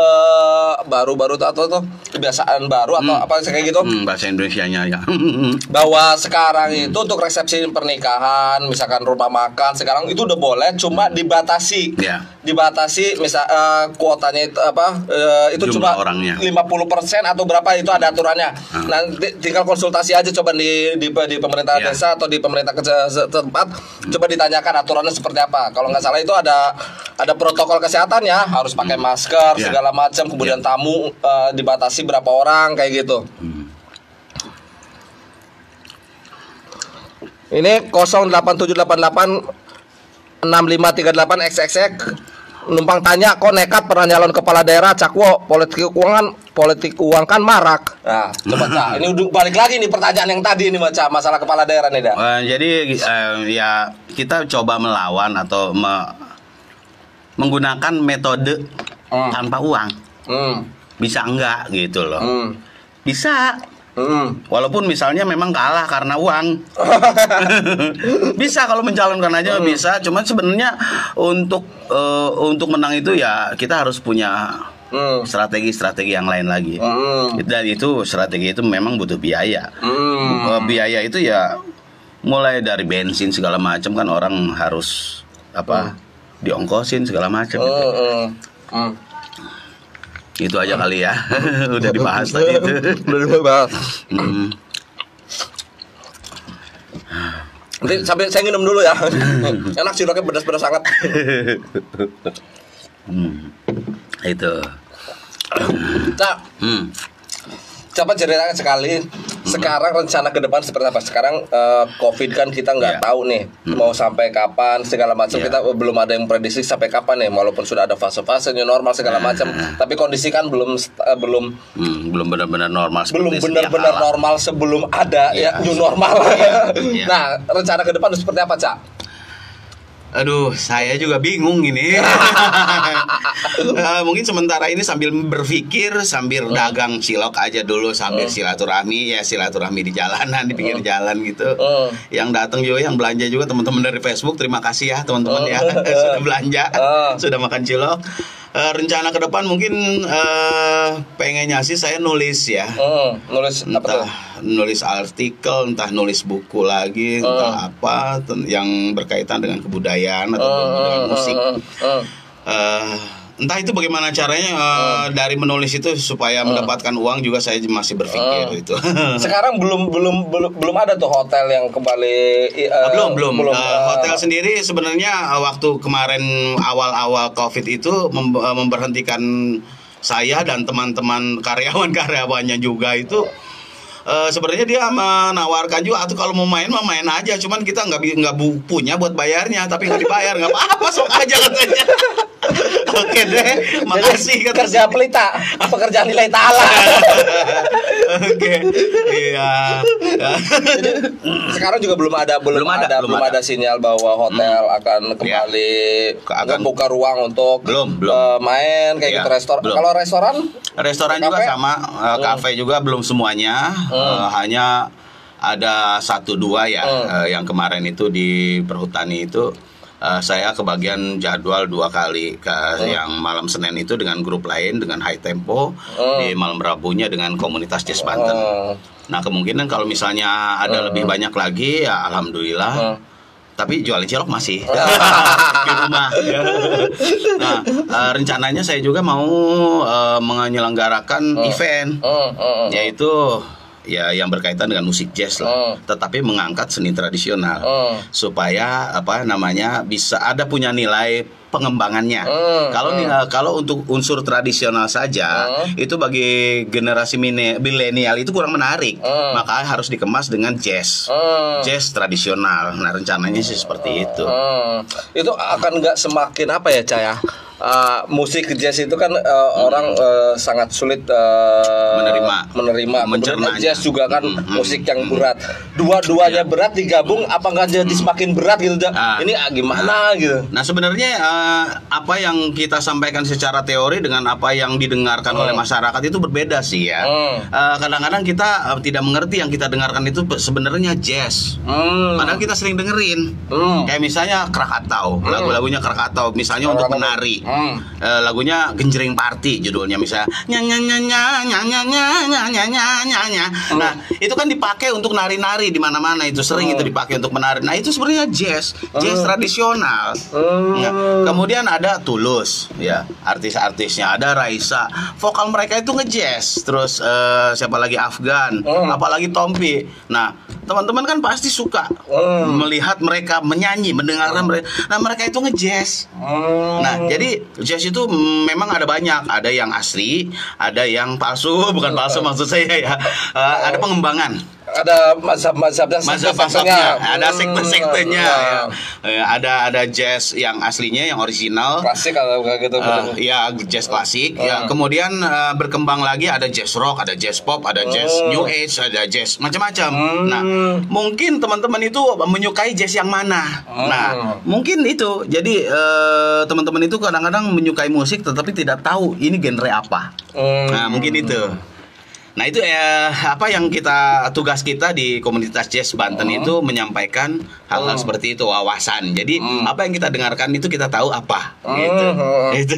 baru-baru atau tuh kebiasaan baru atau apa kayak gitu? Hmm, bahasa Indonesianya ya. <laughs> bahwa sekarang itu untuk resepsi pernikahan misalkan rumah makan sekarang itu udah boleh cuma dibatasi. Ya. dibatasi misal eh, kuotanya itu apa eh, itu Jumlah cuma orangnya. 50% atau berapa itu ada aturannya. Nanti tinggal konsultasi aja coba di di, di pemerintah Ya. desa atau di pemerintah ke- setempat coba ditanyakan aturannya seperti apa. Kalau nggak salah itu ada ada protokol kesehatan ya harus pakai masker Ya. segala macam kemudian tamu eh, dibatasi berapa orang kayak gitu Ini 08788 6538 XXX numpang tanya kok nekat pernah nyalon kepala daerah Cakwo politik keuangan politik uang kan marak. Nah, coba Cak, <laughs> ini udah balik lagi nih pertanyaan yang tadi nih Cak, masalah kepala daerah nih dah. Eh, jadi eh, ya kita coba melawan atau me- menggunakan metode Hmm. tanpa uang. Hmm. Bisa enggak gitu loh. Hmm. Bisa. Hmm. Walaupun misalnya memang kalah karena uang. <laughs> bisa kalau mencalonkan aja bisa, cuman sebenarnya untuk eh, untuk menang itu ya kita harus punya Hmm. strategi-strategi yang lain lagi. Hmm. Dan itu strategi itu memang butuh biaya. Hmm. Eh, biaya itu ya mulai dari bensin segala macam kan orang harus apa diongkosin segala macam. gitu. Hmm. Hmm. Hmm. Itu aja kali ya. <laughs> Udah dibahas tadi itu. <laughs> Udah dibahas. Hmm. Nanti sampai saya minum dulu ya. <laughs> Enak ciloknya pedas-pedas sangat. Hmm. Itu. Nah, Hmm. ceritakan sekali. Sekarang rencana ke depan seperti apa? Sekarang eh, COVID kan kita nggak Iya. tahu nih mau sampai kapan segala macam. Iya. Kita belum ada yang prediksi sampai kapan nih. Walaupun sudah ada fase-fase new normal segala macam, tapi kondisi kan belum eh, belum Hmm, belum benar-benar normal belum benar-benar normal sebelum ada Iya. ya new normal. Iya. <laughs> Nah, rencana ke depan seperti apa, Cak? Aduh, saya juga bingung ini. <laughs> Eh, mungkin sementara ini sambil berpikir, sambil dagang cilok aja dulu, sambil silaturahmi ya silaturahmi di jalanan, di pinggir jalan gitu. Hmm. Yang datang juga, yang belanja juga teman-teman dari Facebook, terima kasih ya teman-teman ya <laughs> sudah belanja, Ah. sudah makan cilok. Eh, rencana ke depan mungkin eh, pengennya sih saya nulis ya. Hmm, nulis apa tuh? entah nulis artikel, entah nulis buku lagi, entah apa ten- yang berkaitan dengan kebudayaan atau dengan musik. Hmm, hmm. Eh, entah itu bagaimana caranya eh, dari menulis itu supaya mendapatkan uang juga saya masih berpikir itu. <laughs> Sekarang belum belum belum belum ada tuh hotel yang kembali Ah, belum belum. Eh, eh, hotel sendiri sebenarnya waktu kemarin awal-awal covid itu mem- memberhentikan saya dan teman-teman karyawan-karyawannya juga itu eh, sebenarnya dia menawarkan juga atau kalau mau main mah main aja cuman kita nggak nggak bu- punya buat bayarnya tapi nggak dibayar nggak apa-apa sok aja katanya. <laughs> Oke deh makasih Jadi, kata kerja pelita pekerjaan nilai ta'ala oke iya. Sekarang juga belum ada belum, Belum ada, ada, belum ada. ada sinyal bahwa hotel akan kembali Ke- akan- membuka ruang untuk Belum, belum. eh, main kayak Iya, gitu restoran. Kalau restoran Restoran juga sama, eh, kafe juga belum semuanya, Eh, hanya ada satu dua ya. Eh, yang kemarin itu di perhutani itu eh, saya kebagian jadwal dua kali ke yang malam Senin itu dengan grup lain dengan High Tempo di malam Rabunya dengan komunitas Jazz Banten. Hmm. Nah kemungkinan kalau misalnya ada lebih banyak lagi ya alhamdulillah. Tapi jualan cilok masih <laughs> di rumah. nah eh, rencananya saya juga mau eh, menyelenggarakan event Hmm, hmm, hmm. yaitu ya yang berkaitan dengan musik jazz lah, Hmm. tetapi mengangkat seni tradisional Hmm. supaya apa namanya bisa ada punya nilai pengembangannya. Hmm, Kalau nih, eh, kalau untuk unsur tradisional saja Hmm. itu bagi generasi milenial itu kurang menarik, Hmm. maka harus dikemas dengan jazz, Hmm. jazz tradisional. Nah rencananya sih seperti itu. Hmm, itu akan nggak semakin apa ya Caya? Uh, musik jazz itu kan uh, orang uh, sangat sulit uh, Menerima. menerima. Mencernanya. jazz juga kan Hmm, hmm, musik yang berat. Dua-duanya berat digabung, apa nggak jadi semakin berat gitu? Ja? Ah. Ini ah, gimana gitu? Nah sebenarnya eh, apa yang kita sampaikan secara teori dengan apa yang didengarkan oleh masyarakat itu berbeda sih ya. Hmm. Eh, Kadang-kadang kita eh, tidak mengerti yang kita dengarkan itu be- sebenarnya jazz. Hmm. Padahal kita sering dengerin. Hmm. Kayak misalnya Krakatau, lagu-lagunya Krakatau, misalnya untuk Orang- menari hmm, uh, lagunya genjering Party judulnya misalnya nyanya nyanya nyanya nyanya nyanya nyanya hmm. nah itu kan dipakai untuk nari-nari di mana-mana itu sering hmm. itu dipakai untuk menari nah itu sebenarnya jazz jazz hmm. tradisional hmm. Ya. kemudian ada Tulus ya artis-artisnya ada Raisa vokal mereka itu ngejazz terus uh, siapa lagi Afgan hmm. apalagi Tompi nah teman-teman kan pasti suka hmm. melihat mereka menyanyi mendengarkan mereka nah mereka itu ngejazz hmm. nah jadi jazz itu memang ada banyak, ada yang asli, ada yang palsu, <laughs> bukan palsu maksud saya ya. Eh, ada pengembangan ada mazhab-mazhabnya, masa sekte-sektenya. pasoknya ada Hmm. sekte-sektenya Nah, ya. Eh, ada ada jazz yang aslinya yang original Klasik kalau kayak gitu. Eh, ya jazz klasik ya kemudian eh, berkembang lagi ada jazz rock ada jazz pop ada jazz Oh. new age ada jazz macam-macam Hmm. nah mungkin teman-teman itu menyukai jazz yang mana Hmm. nah mungkin itu jadi eh, teman-teman itu kadang-kadang menyukai musik tetapi tidak tahu ini genre apa Hmm. nah mungkin itu Nah itu ya apa yang kita tugas kita di komunitas jazz Banten Hmm. itu menyampaikan hal-hal seperti itu wawasan. Jadi apa yang kita dengarkan itu kita tahu apa. Gitu. Hmm. Itu.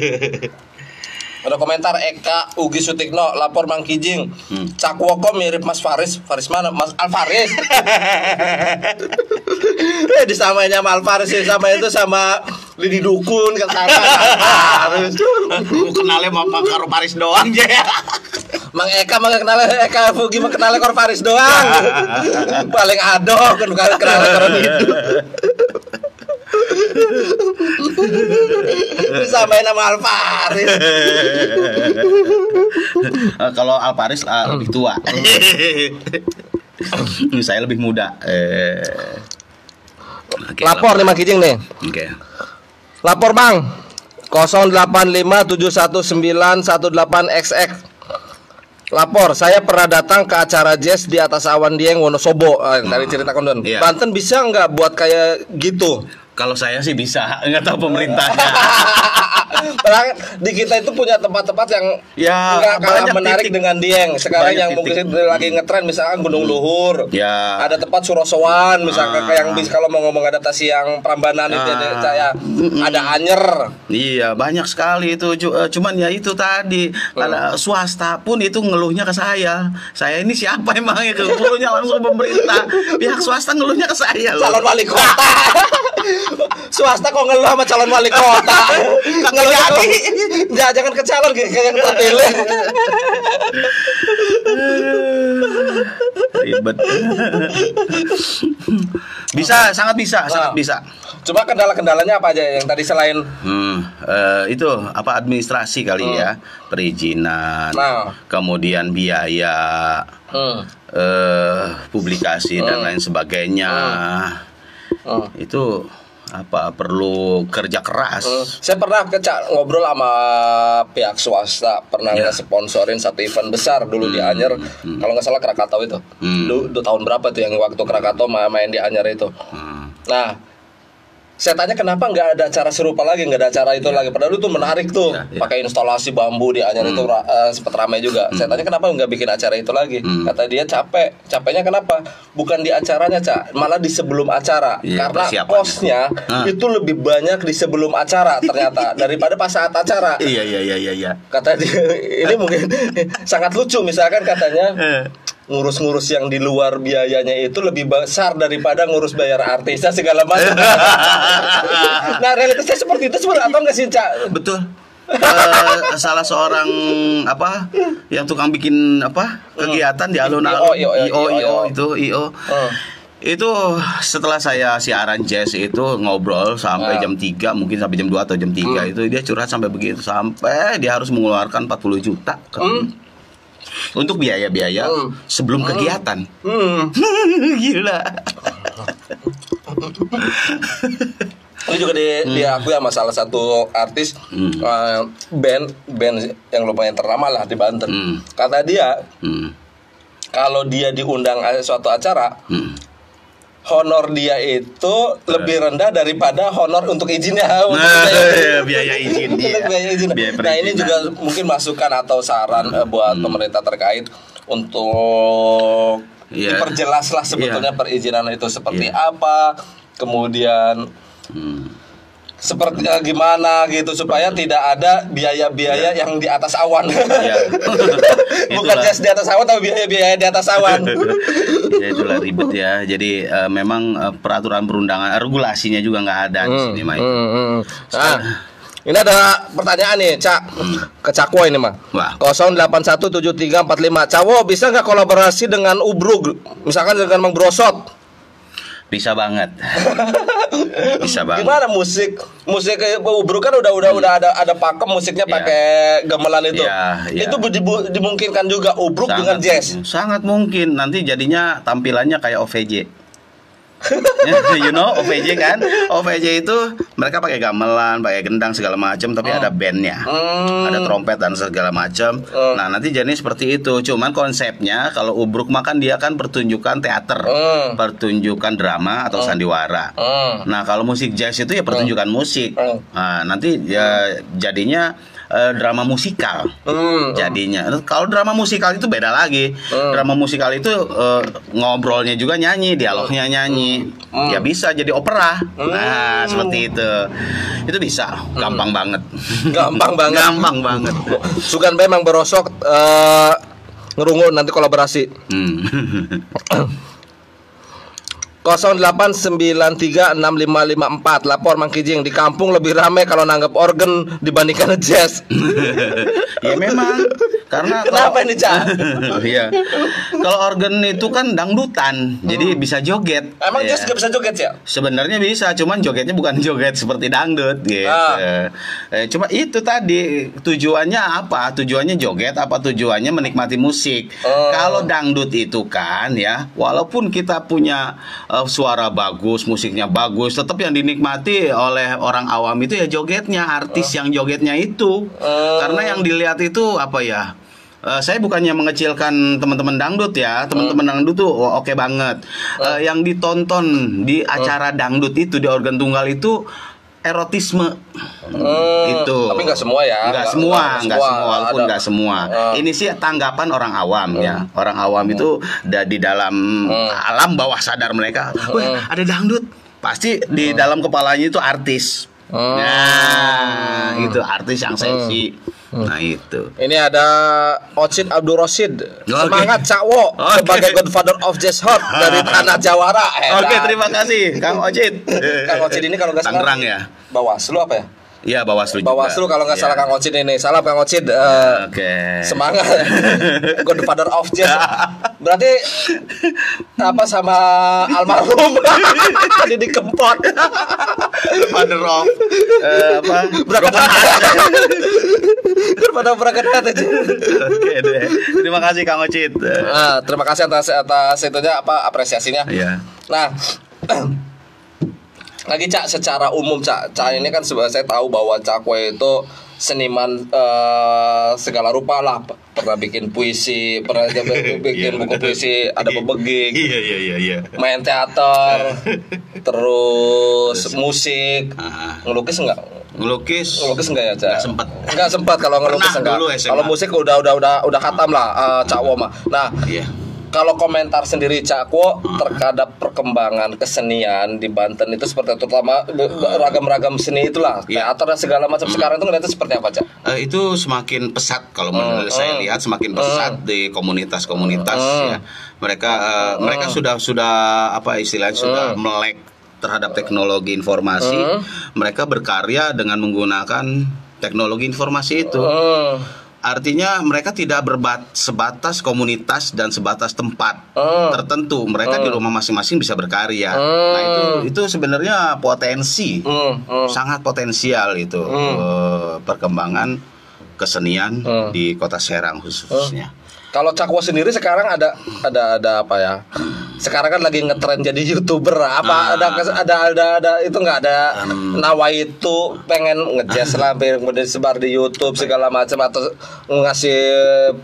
Ada komentar Eka Ugi Sutikno lapor Mang Kijing. Hmm. Cakwoko mirip Mas Faris. Faris mana? Mas Alfaris. <laughs> eh disamain sama Alfaris ya sama itu sama Lidi Dukun kan <laughs> Alfaris. Kenalnya sama karo Paris doang ya. Mang Eka mah kenal Eka Fugi mah kenal karo Faris doang. <laughs> Paling ado kan kenal karo itu. Disamain sama Alfaris. Eh, Kalau Alparis eh, lebih tua. Saya lebih muda. Eh. Oke, Lapor nih Mang Kijing nih. Oke. Lapor Bang 08571918xx Lapor, saya pernah datang ke acara jazz di atas awan Dieng Wonosobo. Eh, tadi ceritakan Don. Iya. Banten bisa nggak buat kayak gitu? Kalau saya sih bisa, <laughs> nggak tahu pemerintahnya. <laughs> Padahal di kita itu punya tempat-tempat yang Ya, nggak kalah menarik titik. dengan Dieng. Sekarang Banyak yang titik. mungkin lagi ngetren misalkan Gunung Luhur. Ya. Ada tempat Surosowan misalkan Ah. yang kalau mau ngomong adaptasi yang Prambanan itu Ah. saya ada Anyer. Iya banyak sekali itu eh, cuman ya itu tadi Hmm. ada swasta pun itu ngeluhnya ke saya saya ini siapa emangnya ke ngeluhnya langsung pemerintah pihak swasta ngeluhnya ke saya loh. calon wali kota. <laughs> Swasta kok ngeluh sama calon wali kota. ngeluh jadi. Jangan jangan ke calon kayak yang terpilih. ribet. Bisa sangat bisa sangat bisa. Coba kendala-kendalanya apa aja yang tadi selain Hmm, eh, itu apa administrasi kali ya. Perizinan Hmm. Nah. kemudian biaya hmm, eh publikasi dan lain sebagainya. Hmm, itu apa perlu kerja keras hmm. Saya pernah ke Cak, ngobrol sama pihak swasta, pernah Ya. nge-sponsorin satu event besar dulu di Anyer. Kalau nggak salah Krakatau itu. Hmm. Dulu, tahun berapa tuh yang waktu Krakatau ma- main di Anyer itu. Hmm. Nah, saya tanya kenapa nggak ada acara serupa lagi, nggak ada acara itu lagi. Padahal itu menarik tuh, Ya, ya. pakai instalasi bambu di Anyer itu ra- eh, sempat ramai juga. Saya tanya kenapa nggak bikin acara itu lagi? Hmm. Kata dia capek. Capeknya kenapa? Bukan di acaranya, Cak, malah di sebelum acara. Iya, Karena kosnya Ah. itu lebih banyak di sebelum acara ternyata <laughs> daripada pas saat acara. iya iya iya iya iya Kata dia, <laughs> ini mungkin <laughs> sangat lucu misalkan katanya Eh. Ngurus-ngurus yang di luar biayanya itu lebih besar daripada ngurus bayar artisnya segala macam. <laughs> nah realitasnya seperti itu sebenarnya atau enggak sih cak? betul. Eh, salah seorang apa yang tukang bikin apa kegiatan di alun-alun. IO, IO, IO, itu IO Hmm. itu setelah saya siaran jazz itu ngobrol sampai Ah. jam 3 mungkin sampai jam 2 atau jam 3 itu dia curhat sampai begitu. Sampai dia harus mengeluarkan 40 juta untuk biaya-biaya Hmm. sebelum kegiatan Hmm. <laughs> gila Ini juga di, diakui sama salah satu artis eh, band band yang lumayan ternama lah di Banten. Hmm. Kata dia Hmm. kalau dia diundang suatu acara Hmm. Honor dia itu lebih rendah daripada honor untuk izinnya. Nah, biaya- biaya izin <laughs> Untuk dia. biaya izin. Biaya Nah ini juga mungkin masukan atau saran eh, buat pemerintah terkait untuk Iya. diperjelaslah sebetulnya perizinan itu seperti apa, kemudian seperti eh, gimana gitu supaya tidak ada biaya-biaya yang di atas awan. Iya. <laughs> Bukan Itulah. just di atas awan tapi biaya-biaya di atas awan. <laughs> ya itulah ribet ya. Jadi eh, memang eh, peraturan perundangan regulasinya juga nggak ada di sini, Mai. Hmm, hmm. Nah, ini ada pertanyaan nih, Cak. Ke Cakwo ini mah. Wah. 08173445. Cawo bisa nggak kolaborasi dengan Ubrug? Misalkan dengan Mang Brosot. Bisa banget. <laughs> Bisa banget. Gimana musik? Musik kayak Ubrug kan udah udah udah ada ada pakem musiknya Iya. pakai gamelan itu. Iya, iya. Itu dibu- dimungkinkan juga Ubrug dengan jazz. Sangat mungkin nanti jadinya tampilannya kayak OVJ. <laughs> you know OVJ kan? OVJ itu mereka pakai gamelan, pakai gendang segala macam tapi ada bandnya. Hmm. Ada trompet dan segala macam. Hmm. Nah, nanti jadi seperti itu. Cuman konsepnya kalau Ubruk makan dia kan pertunjukan teater, Hmm. pertunjukan drama atau sandiwara. Hmm. Nah, kalau musik jazz itu ya pertunjukan musik. Hmm. Nah, nanti ya jadinya eh, drama musikal. Hmm. Jadinya, kalau drama musikal itu beda lagi. Hmm. Drama musikal itu eh, ngobrolnya juga nyanyi, dialognya nyanyi. Hmm. Ya bisa jadi opera. Nah, seperti itu. Itu bisa, gampang banget. Gampang banget. gampang banget. Sugan memang berosok eh ngerungu nanti kolaborasi. Hmm. <coughs> 08936554 lapor Mang Kijing di kampung lebih ramai kalau nanggap organ dibandingkan jazz. <laughs> ya memang karena Kenapa kalau- ini, Cak? <laughs> Iya. Kalau organ itu kan dangdutan, jadi bisa joget. Emang Ya. jazz gak bisa joget ya? Sebenarnya bisa, cuman jogetnya bukan <laughs> joget seperti dangdut gitu. Ah. Eh, cuma itu tadi tujuannya apa? Tujuannya joget apa tujuannya menikmati musik? Oh. Kalau dangdut itu kan ya, walaupun kita punya eh, suara bagus, musiknya bagus, tetap yang dinikmati oleh orang awam itu ya jogetnya, artis yang jogetnya itu. Oh. Karena yang dilihat itu apa ya? Eh, saya bukannya mengecilkan teman-teman dangdut ya, teman-teman dangdut tuh oh, oke banget. Eh, yang ditonton di acara dangdut itu di organ tunggal itu erotisme. Hmm, itu. Tapi nggak semua ya. Nggak semua, nggak semua, walaupun nggak semua. Ah. Ini sih tanggapan orang awam ya. Orang awam itu da- di dalam alam bawah sadar mereka, wah ada dangdut. Pasti di dalam kepalanya itu artis. Hmm. Nah, itu artis yang seksi. Nah, itu. Ini ada Ocit Abdul Rosid. Oke. Semangat Cakwo Oke. sebagai Godfather of Jazz Hot dari <laughs> Tanah Jawara. Eh, Oke, dah. terima kasih Kang Ocit. Kang Ocit ini kalau nggak salah Tangerang ya. Bawaslu apa ya? Iya, Bawaslu juga. Bawaslu kalau nggak Iya. salah Kang Ocit ini. Salam Kang Ocit. eh, Oke. Semangat <laughs> Godfather of Jazz. Berarti apa sama almarhum <laughs> tadi dikempot. Father of eh, apa? Berangkat Godfather berangkat aja. Oke deh. Terima kasih Kang Ocit. Nah, terima kasih atas atas itunya apa apresiasinya. Iya. Nah, lagi cak secara umum cak. Cak ini kan sebenarnya saya tahu bahwa cakwe itu seniman eh, segala rupa lah. Pernah bikin puisi pernah juga <laughs> bikin buku puisi ada pebegik Iya iya iya iya. main teater <laughs> terus musik. Ngelukis enggak Ngelukis. ngelukis enggak ya cak? Sempet. enggak sempat kalau ngelukis enggak kalau musik udah udah udah udah khatam lah eh, cak Woma nah Iya. Kalau komentar sendiri Cakwo terhadap perkembangan kesenian di Banten itu seperti terutama be- ragam-ragam seni itulah Iya. teater dan segala macam sekarang itu ngeliatnya seperti apa Cak? Eh, itu semakin pesat kalau menurut Hmm, saya hmm. lihat semakin pesat di komunitas-komunitas Hmm. ya. Mereka eh, mereka sudah sudah apa istilahnya sudah melek terhadap teknologi informasi. Hmm. Mereka berkarya dengan menggunakan teknologi informasi itu. Artinya mereka tidak berbat sebatas komunitas dan sebatas tempat Hmm. tertentu. Mereka di rumah masing-masing bisa berkarya. Hmm. Nah itu itu sebenarnya potensi Hmm, hmm. sangat potensial itu eh, perkembangan kesenian Hmm. di kota Serang khususnya. Kalau Cakwo sendiri sekarang ada ada ada apa ya? Sekarang kan lagi ngetren jadi youtuber apa Ah. ada ada ada ada itu nggak ada nawa itu pengen ngejazz lah <laughs> kemudian sebar di YouTube segala macam atau ngasih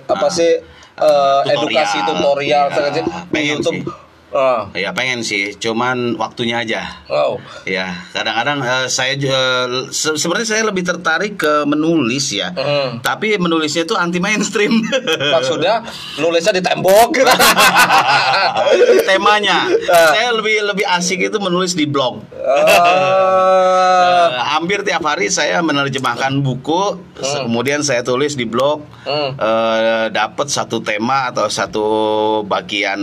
apa sih eh, Tutorial. edukasi tutorial Ya, di YouTube. sih. Ah. Ya pengen sih, cuman waktunya aja. Oh. Ya, kadang-kadang eh, saya eh, se- sebenarnya saya lebih tertarik ke menulis ya. Hmm. Tapi menulisnya itu anti mainstream. <laughs> Maksudnya nulisnya di tembok. <laughs> Temanya, Ah. saya lebih lebih asik itu menulis di blog. Eh, hampir tiap hari saya menerjemahkan buku, se- kemudian saya tulis di blog, Hmm. eh, dapat satu tema atau satu bagian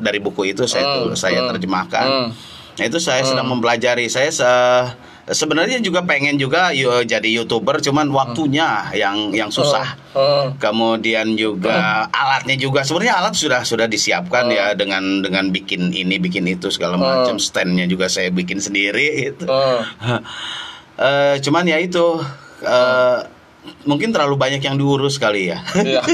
dari buku itu saya Hmm. tulis, saya Hmm. terjemahkan. Hmm. Nah, itu saya sedang mempelajari. Saya se- sebenarnya juga pengen juga yu- jadi youtuber, cuman waktunya yang yang susah. Hmm. Kemudian juga alatnya juga sebenarnya alat sudah sudah disiapkan ya dengan dengan bikin ini bikin itu segala macam standnya juga saya bikin sendiri itu. Hmm. <laughs> Eh, cuman ya itu eh, mungkin terlalu banyak yang diurus kali ya. Iya. <laughs>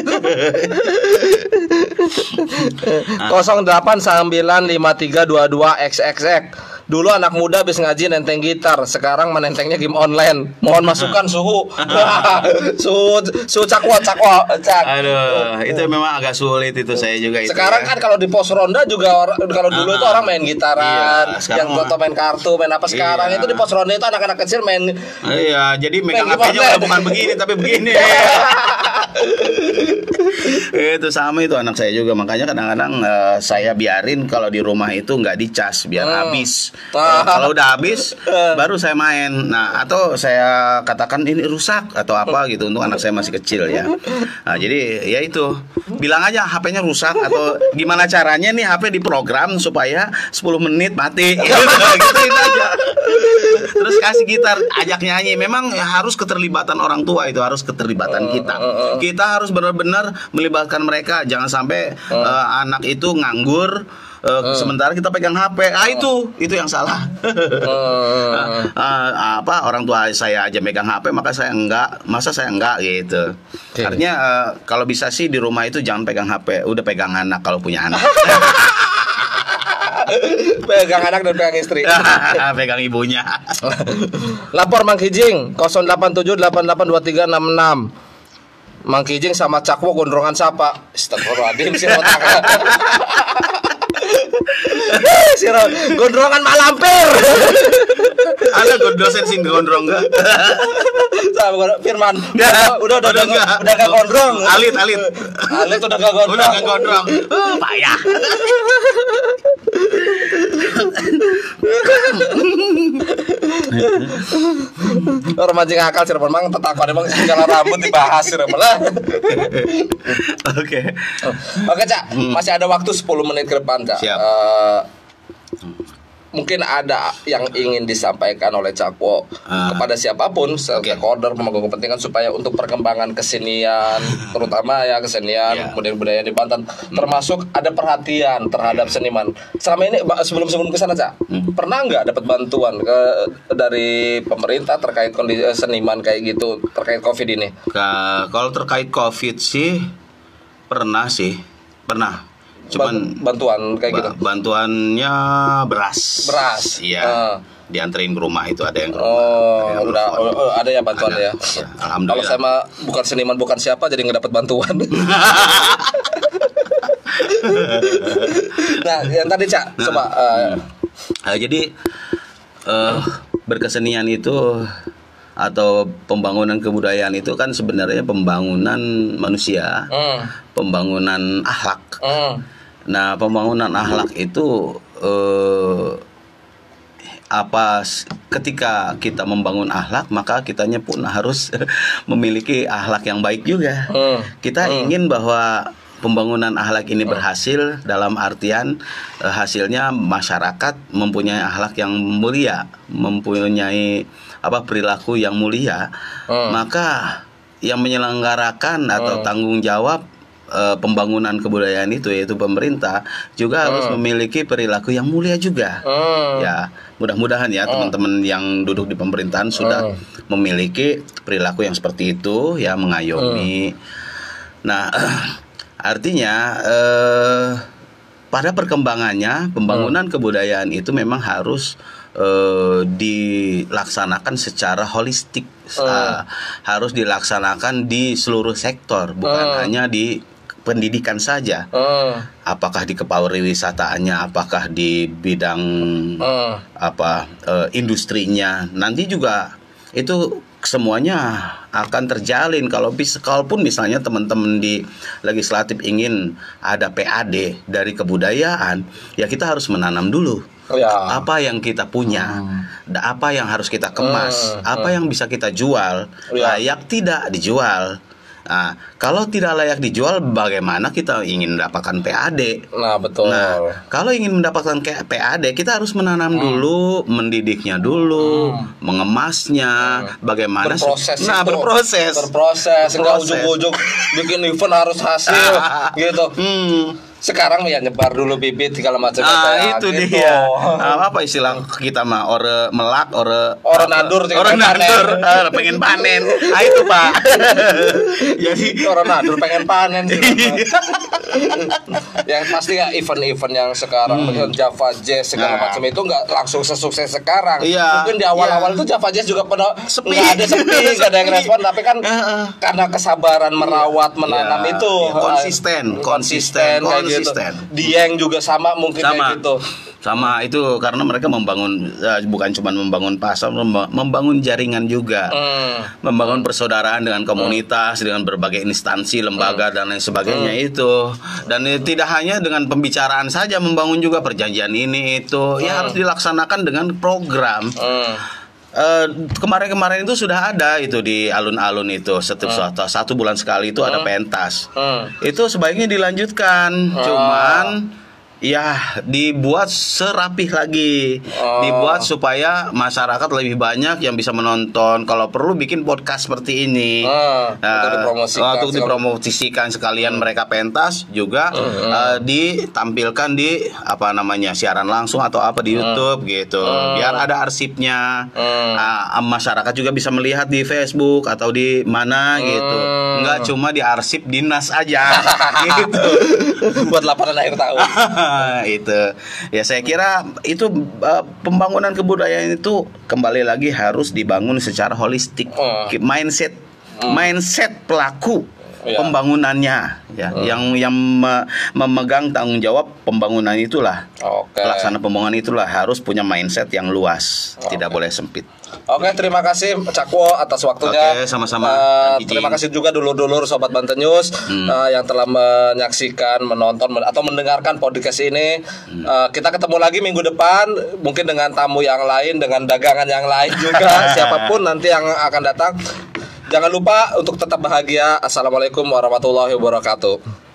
08995322XXX Dulu anak muda habis ngaji nenteng gitar, sekarang menentengnya game online. Mohon masukan suhu. <laughs> <laughs> suhu suhu cakwa cakwa cak. Aduh, itu memang agak sulit itu saya juga itu. Sekarang ya. kan kalau di pos ronda juga orang kalau dulu itu orang main gitaran, Iya, yang foto main kartu, main apa sekarang Iya. itu di pos ronda itu anak-anak kecil main Iya, jadi megang HP-nya bukan begini tapi begini. <laughs> <laughs> itu sama itu anak saya juga. Makanya kadang-kadang eh, saya biarin kalau di rumah itu nggak dicas biar Hmm. habis. Ah. kalau udah habis baru saya main. Nah atau saya katakan ini rusak atau apa gitu untuk anak saya masih kecil ya. Nah, jadi ya itu. Bilang aja HP-nya rusak atau gimana caranya nih HP diprogram supaya 10 menit mati? <laughs> Gitu, aja. Terus kasih gitar ajak nyanyi. Memang harus keterlibatan orang tua itu harus keterlibatan kita kita harus benar-benar melibatkan mereka. Jangan sampai eh, anak itu nganggur eh, sementara kita pegang HP ah itu itu yang salah. Hmm. <laughs> Ah, apa orang tua saya aja megang HP maka saya enggak masa saya enggak gitu. Oke. artinya eh, kalau bisa sih di rumah itu jangan pegang HP udah pegang anak kalau punya anak. <laughs> Pegang anak dan pegang istri. <laughs> pegang ibunya. Lapor Mang Kijing 087882366. Mang Kijing sama Cakwo gondrongan siapa? Astagfirullahaladzim si otak. si Ro- gondrongan mak lampir. ada dosen sing gondrong enggak Sama Firman. Udah udah udah Udah udah nggak. udah gak gondrong. Alit, alit. Alit udah gak gondrong. udah gak gondrong payah Orang mancing akal sih Mang tetakon emang segala rambut dibahas sih lah. oke Oke Cak, masih ada waktu 10 menit ke depan Cak. Siap. Eh, mungkin ada yang ingin disampaikan oleh Cakwo Ah. kepada siapa pun, stakeholder, pemangku kepentingan supaya untuk perkembangan kesenian, <laughs> terutama ya kesenian, Iya. budaya budaya di Banten, termasuk ada perhatian terhadap seniman. Selama ini sebelum sebelum ke sana Cak, pernah nggak dapat bantuan ke dari pemerintah terkait kondisi eh, seniman kayak gitu terkait COVID ini? Ka- kalau terkait covid sih pernah sih pernah cuman Ban- bantuan kayak gitu. ba- bantuannya beras Beras. iya Ah. dianterin ke rumah itu ada yang ke rumah Oh, Ada yang udah oh, oh, ada ya bantuan Ada, ya. Kalau alhamdulillah. saya mah bukan seniman bukan siapa jadi nggak dapat bantuan. <laughs> nah, yang tadi Cak, coba eh, Nah, jadi eh, berkesenian itu atau pembangunan kebudayaan itu kan sebenarnya pembangunan manusia, hmm, pembangunan akhlak. hmm, Nah, pembangunan akhlak itu eh, apa ketika kita membangun akhlak maka kitanya pun harus <laughs> memiliki akhlak yang baik juga. hmm. Kita ingin bahwa pembangunan akhlak ini berhasil dalam artian eh, hasilnya masyarakat mempunyai akhlak yang mulia, mempunyai apa perilaku yang mulia, Hmm. maka yang menyelenggarakan atau tanggung jawab eh, pembangunan kebudayaan itu yaitu pemerintah juga harus memiliki perilaku yang mulia juga. Hmm. Ya, mudah-mudahan ya teman-teman yang duduk di pemerintahan sudah memiliki perilaku yang seperti itu ya mengayomi. Nah, <clears throat> artinya eh pada perkembangannya pembangunan kebudayaan itu memang harus eh, dilaksanakan secara holistik, Eh, harus dilaksanakan di seluruh sektor, bukan hanya di pendidikan saja Hmm. apakah di kepariwisataannya, apakah di bidang Hmm. apa eh, industrinya, nanti juga itu semuanya akan terjalin kalau bisa kalaupun misalnya teman-teman di legislatif ingin ada PAD dari kebudayaan, ya kita harus menanam dulu Ya. apa yang kita punya, da- apa yang harus kita kemas, apa yang bisa kita jual, Ya. layak tidak dijual. Nah, kalau tidak layak dijual, bagaimana kita ingin mendapatkan PAD? Nah, betul. Nah, kalau ingin mendapatkan kayak PAD, kita harus menanam Hmm. dulu, mendidiknya dulu, mengemasnya, bagaimana? Hmm. berproses Nah, itu. berproses. berproses enggak ujug-ujug bikin event harus hasil <laughs> gitu Hmm. Sekarang ya nyebar dulu bibit segala macam Ah, itu gitu. dia. Ah, apa istilah kita mah ore melak, ore Ore nandur, ore nandur, panen. <laughs> Ah, pengen panen. Ah itu, Pak. <laughs> Jadi Orang nadur pengen panen. <laughs> Iya. yang pasti ya event-event yang sekarang dengan Java Jazz segala Hmm. Nah. macam itu nggak langsung sesukses sekarang. Iya. Mungkin di awal-awal itu Java Jazz juga pada Sepi. nggak ada sepi, nggak ada yang respon, tapi kan Heeh. karena kesabaran merawat menanam Iya, itu iya, konsisten, konsisten, kayak gitu. konsisten. Dieng juga sama mungkin sama kayak gitu. sama itu karena mereka membangun eh, bukan cuma membangun pasar memba- membangun jaringan juga Hmm. membangun persaudaraan dengan komunitas dengan berbagai instansi lembaga dan lain sebagainya itu dan eh, tidak hanya dengan pembicaraan saja membangun juga perjanjian ini itu ya harus dilaksanakan dengan program Eh, kemarin-kemarin itu sudah ada itu di alun-alun itu. Setiap satu, satu bulan sekali itu ada pentas. Hmm. itu sebaiknya dilanjutkan. Ah. cuman ya dibuat serapih lagi. Oh. dibuat supaya masyarakat lebih banyak yang bisa menonton. Kalau perlu bikin podcast seperti ini. Ah, Nah, untuk dipromosikan oh, untuk segala- dipromosikan sekalian mereka pentas juga eh, ditampilkan di apa namanya siaran langsung atau apa di YouTube gitu. Biar ada arsipnya. Hmm. Ah, masyarakat juga bisa melihat di Facebook atau di mana gitu. Nggak cuma di arsip dinas aja <laughs> gitu. <laughs> Buat laporan akhir tahun. <laughs> itu ya saya kira itu uh, pembangunan kebudayaan itu kembali lagi harus dibangun secara holistik. Oh. mindset mindset pelaku Iya. pembangunannya ya yang yang me- memegang tanggung jawab pembangunan itulah Oke. pelaksana pembangunan itulah harus punya mindset yang luas tidak boleh sempit Oke, terima kasih Cakwo atas waktunya. Oke, sama-sama. Ijing. terima kasih juga dulur-dulur Sobat Banten News eh, yang telah menyaksikan, menonton men- atau mendengarkan podcast ini. Eh, kita ketemu lagi minggu depan, mungkin dengan tamu yang lain, dengan dagangan yang lain juga, <laughs> siapa pun nanti yang akan datang. Jangan lupa untuk tetap bahagia. Assalamualaikum warahmatullahi wabarakatuh.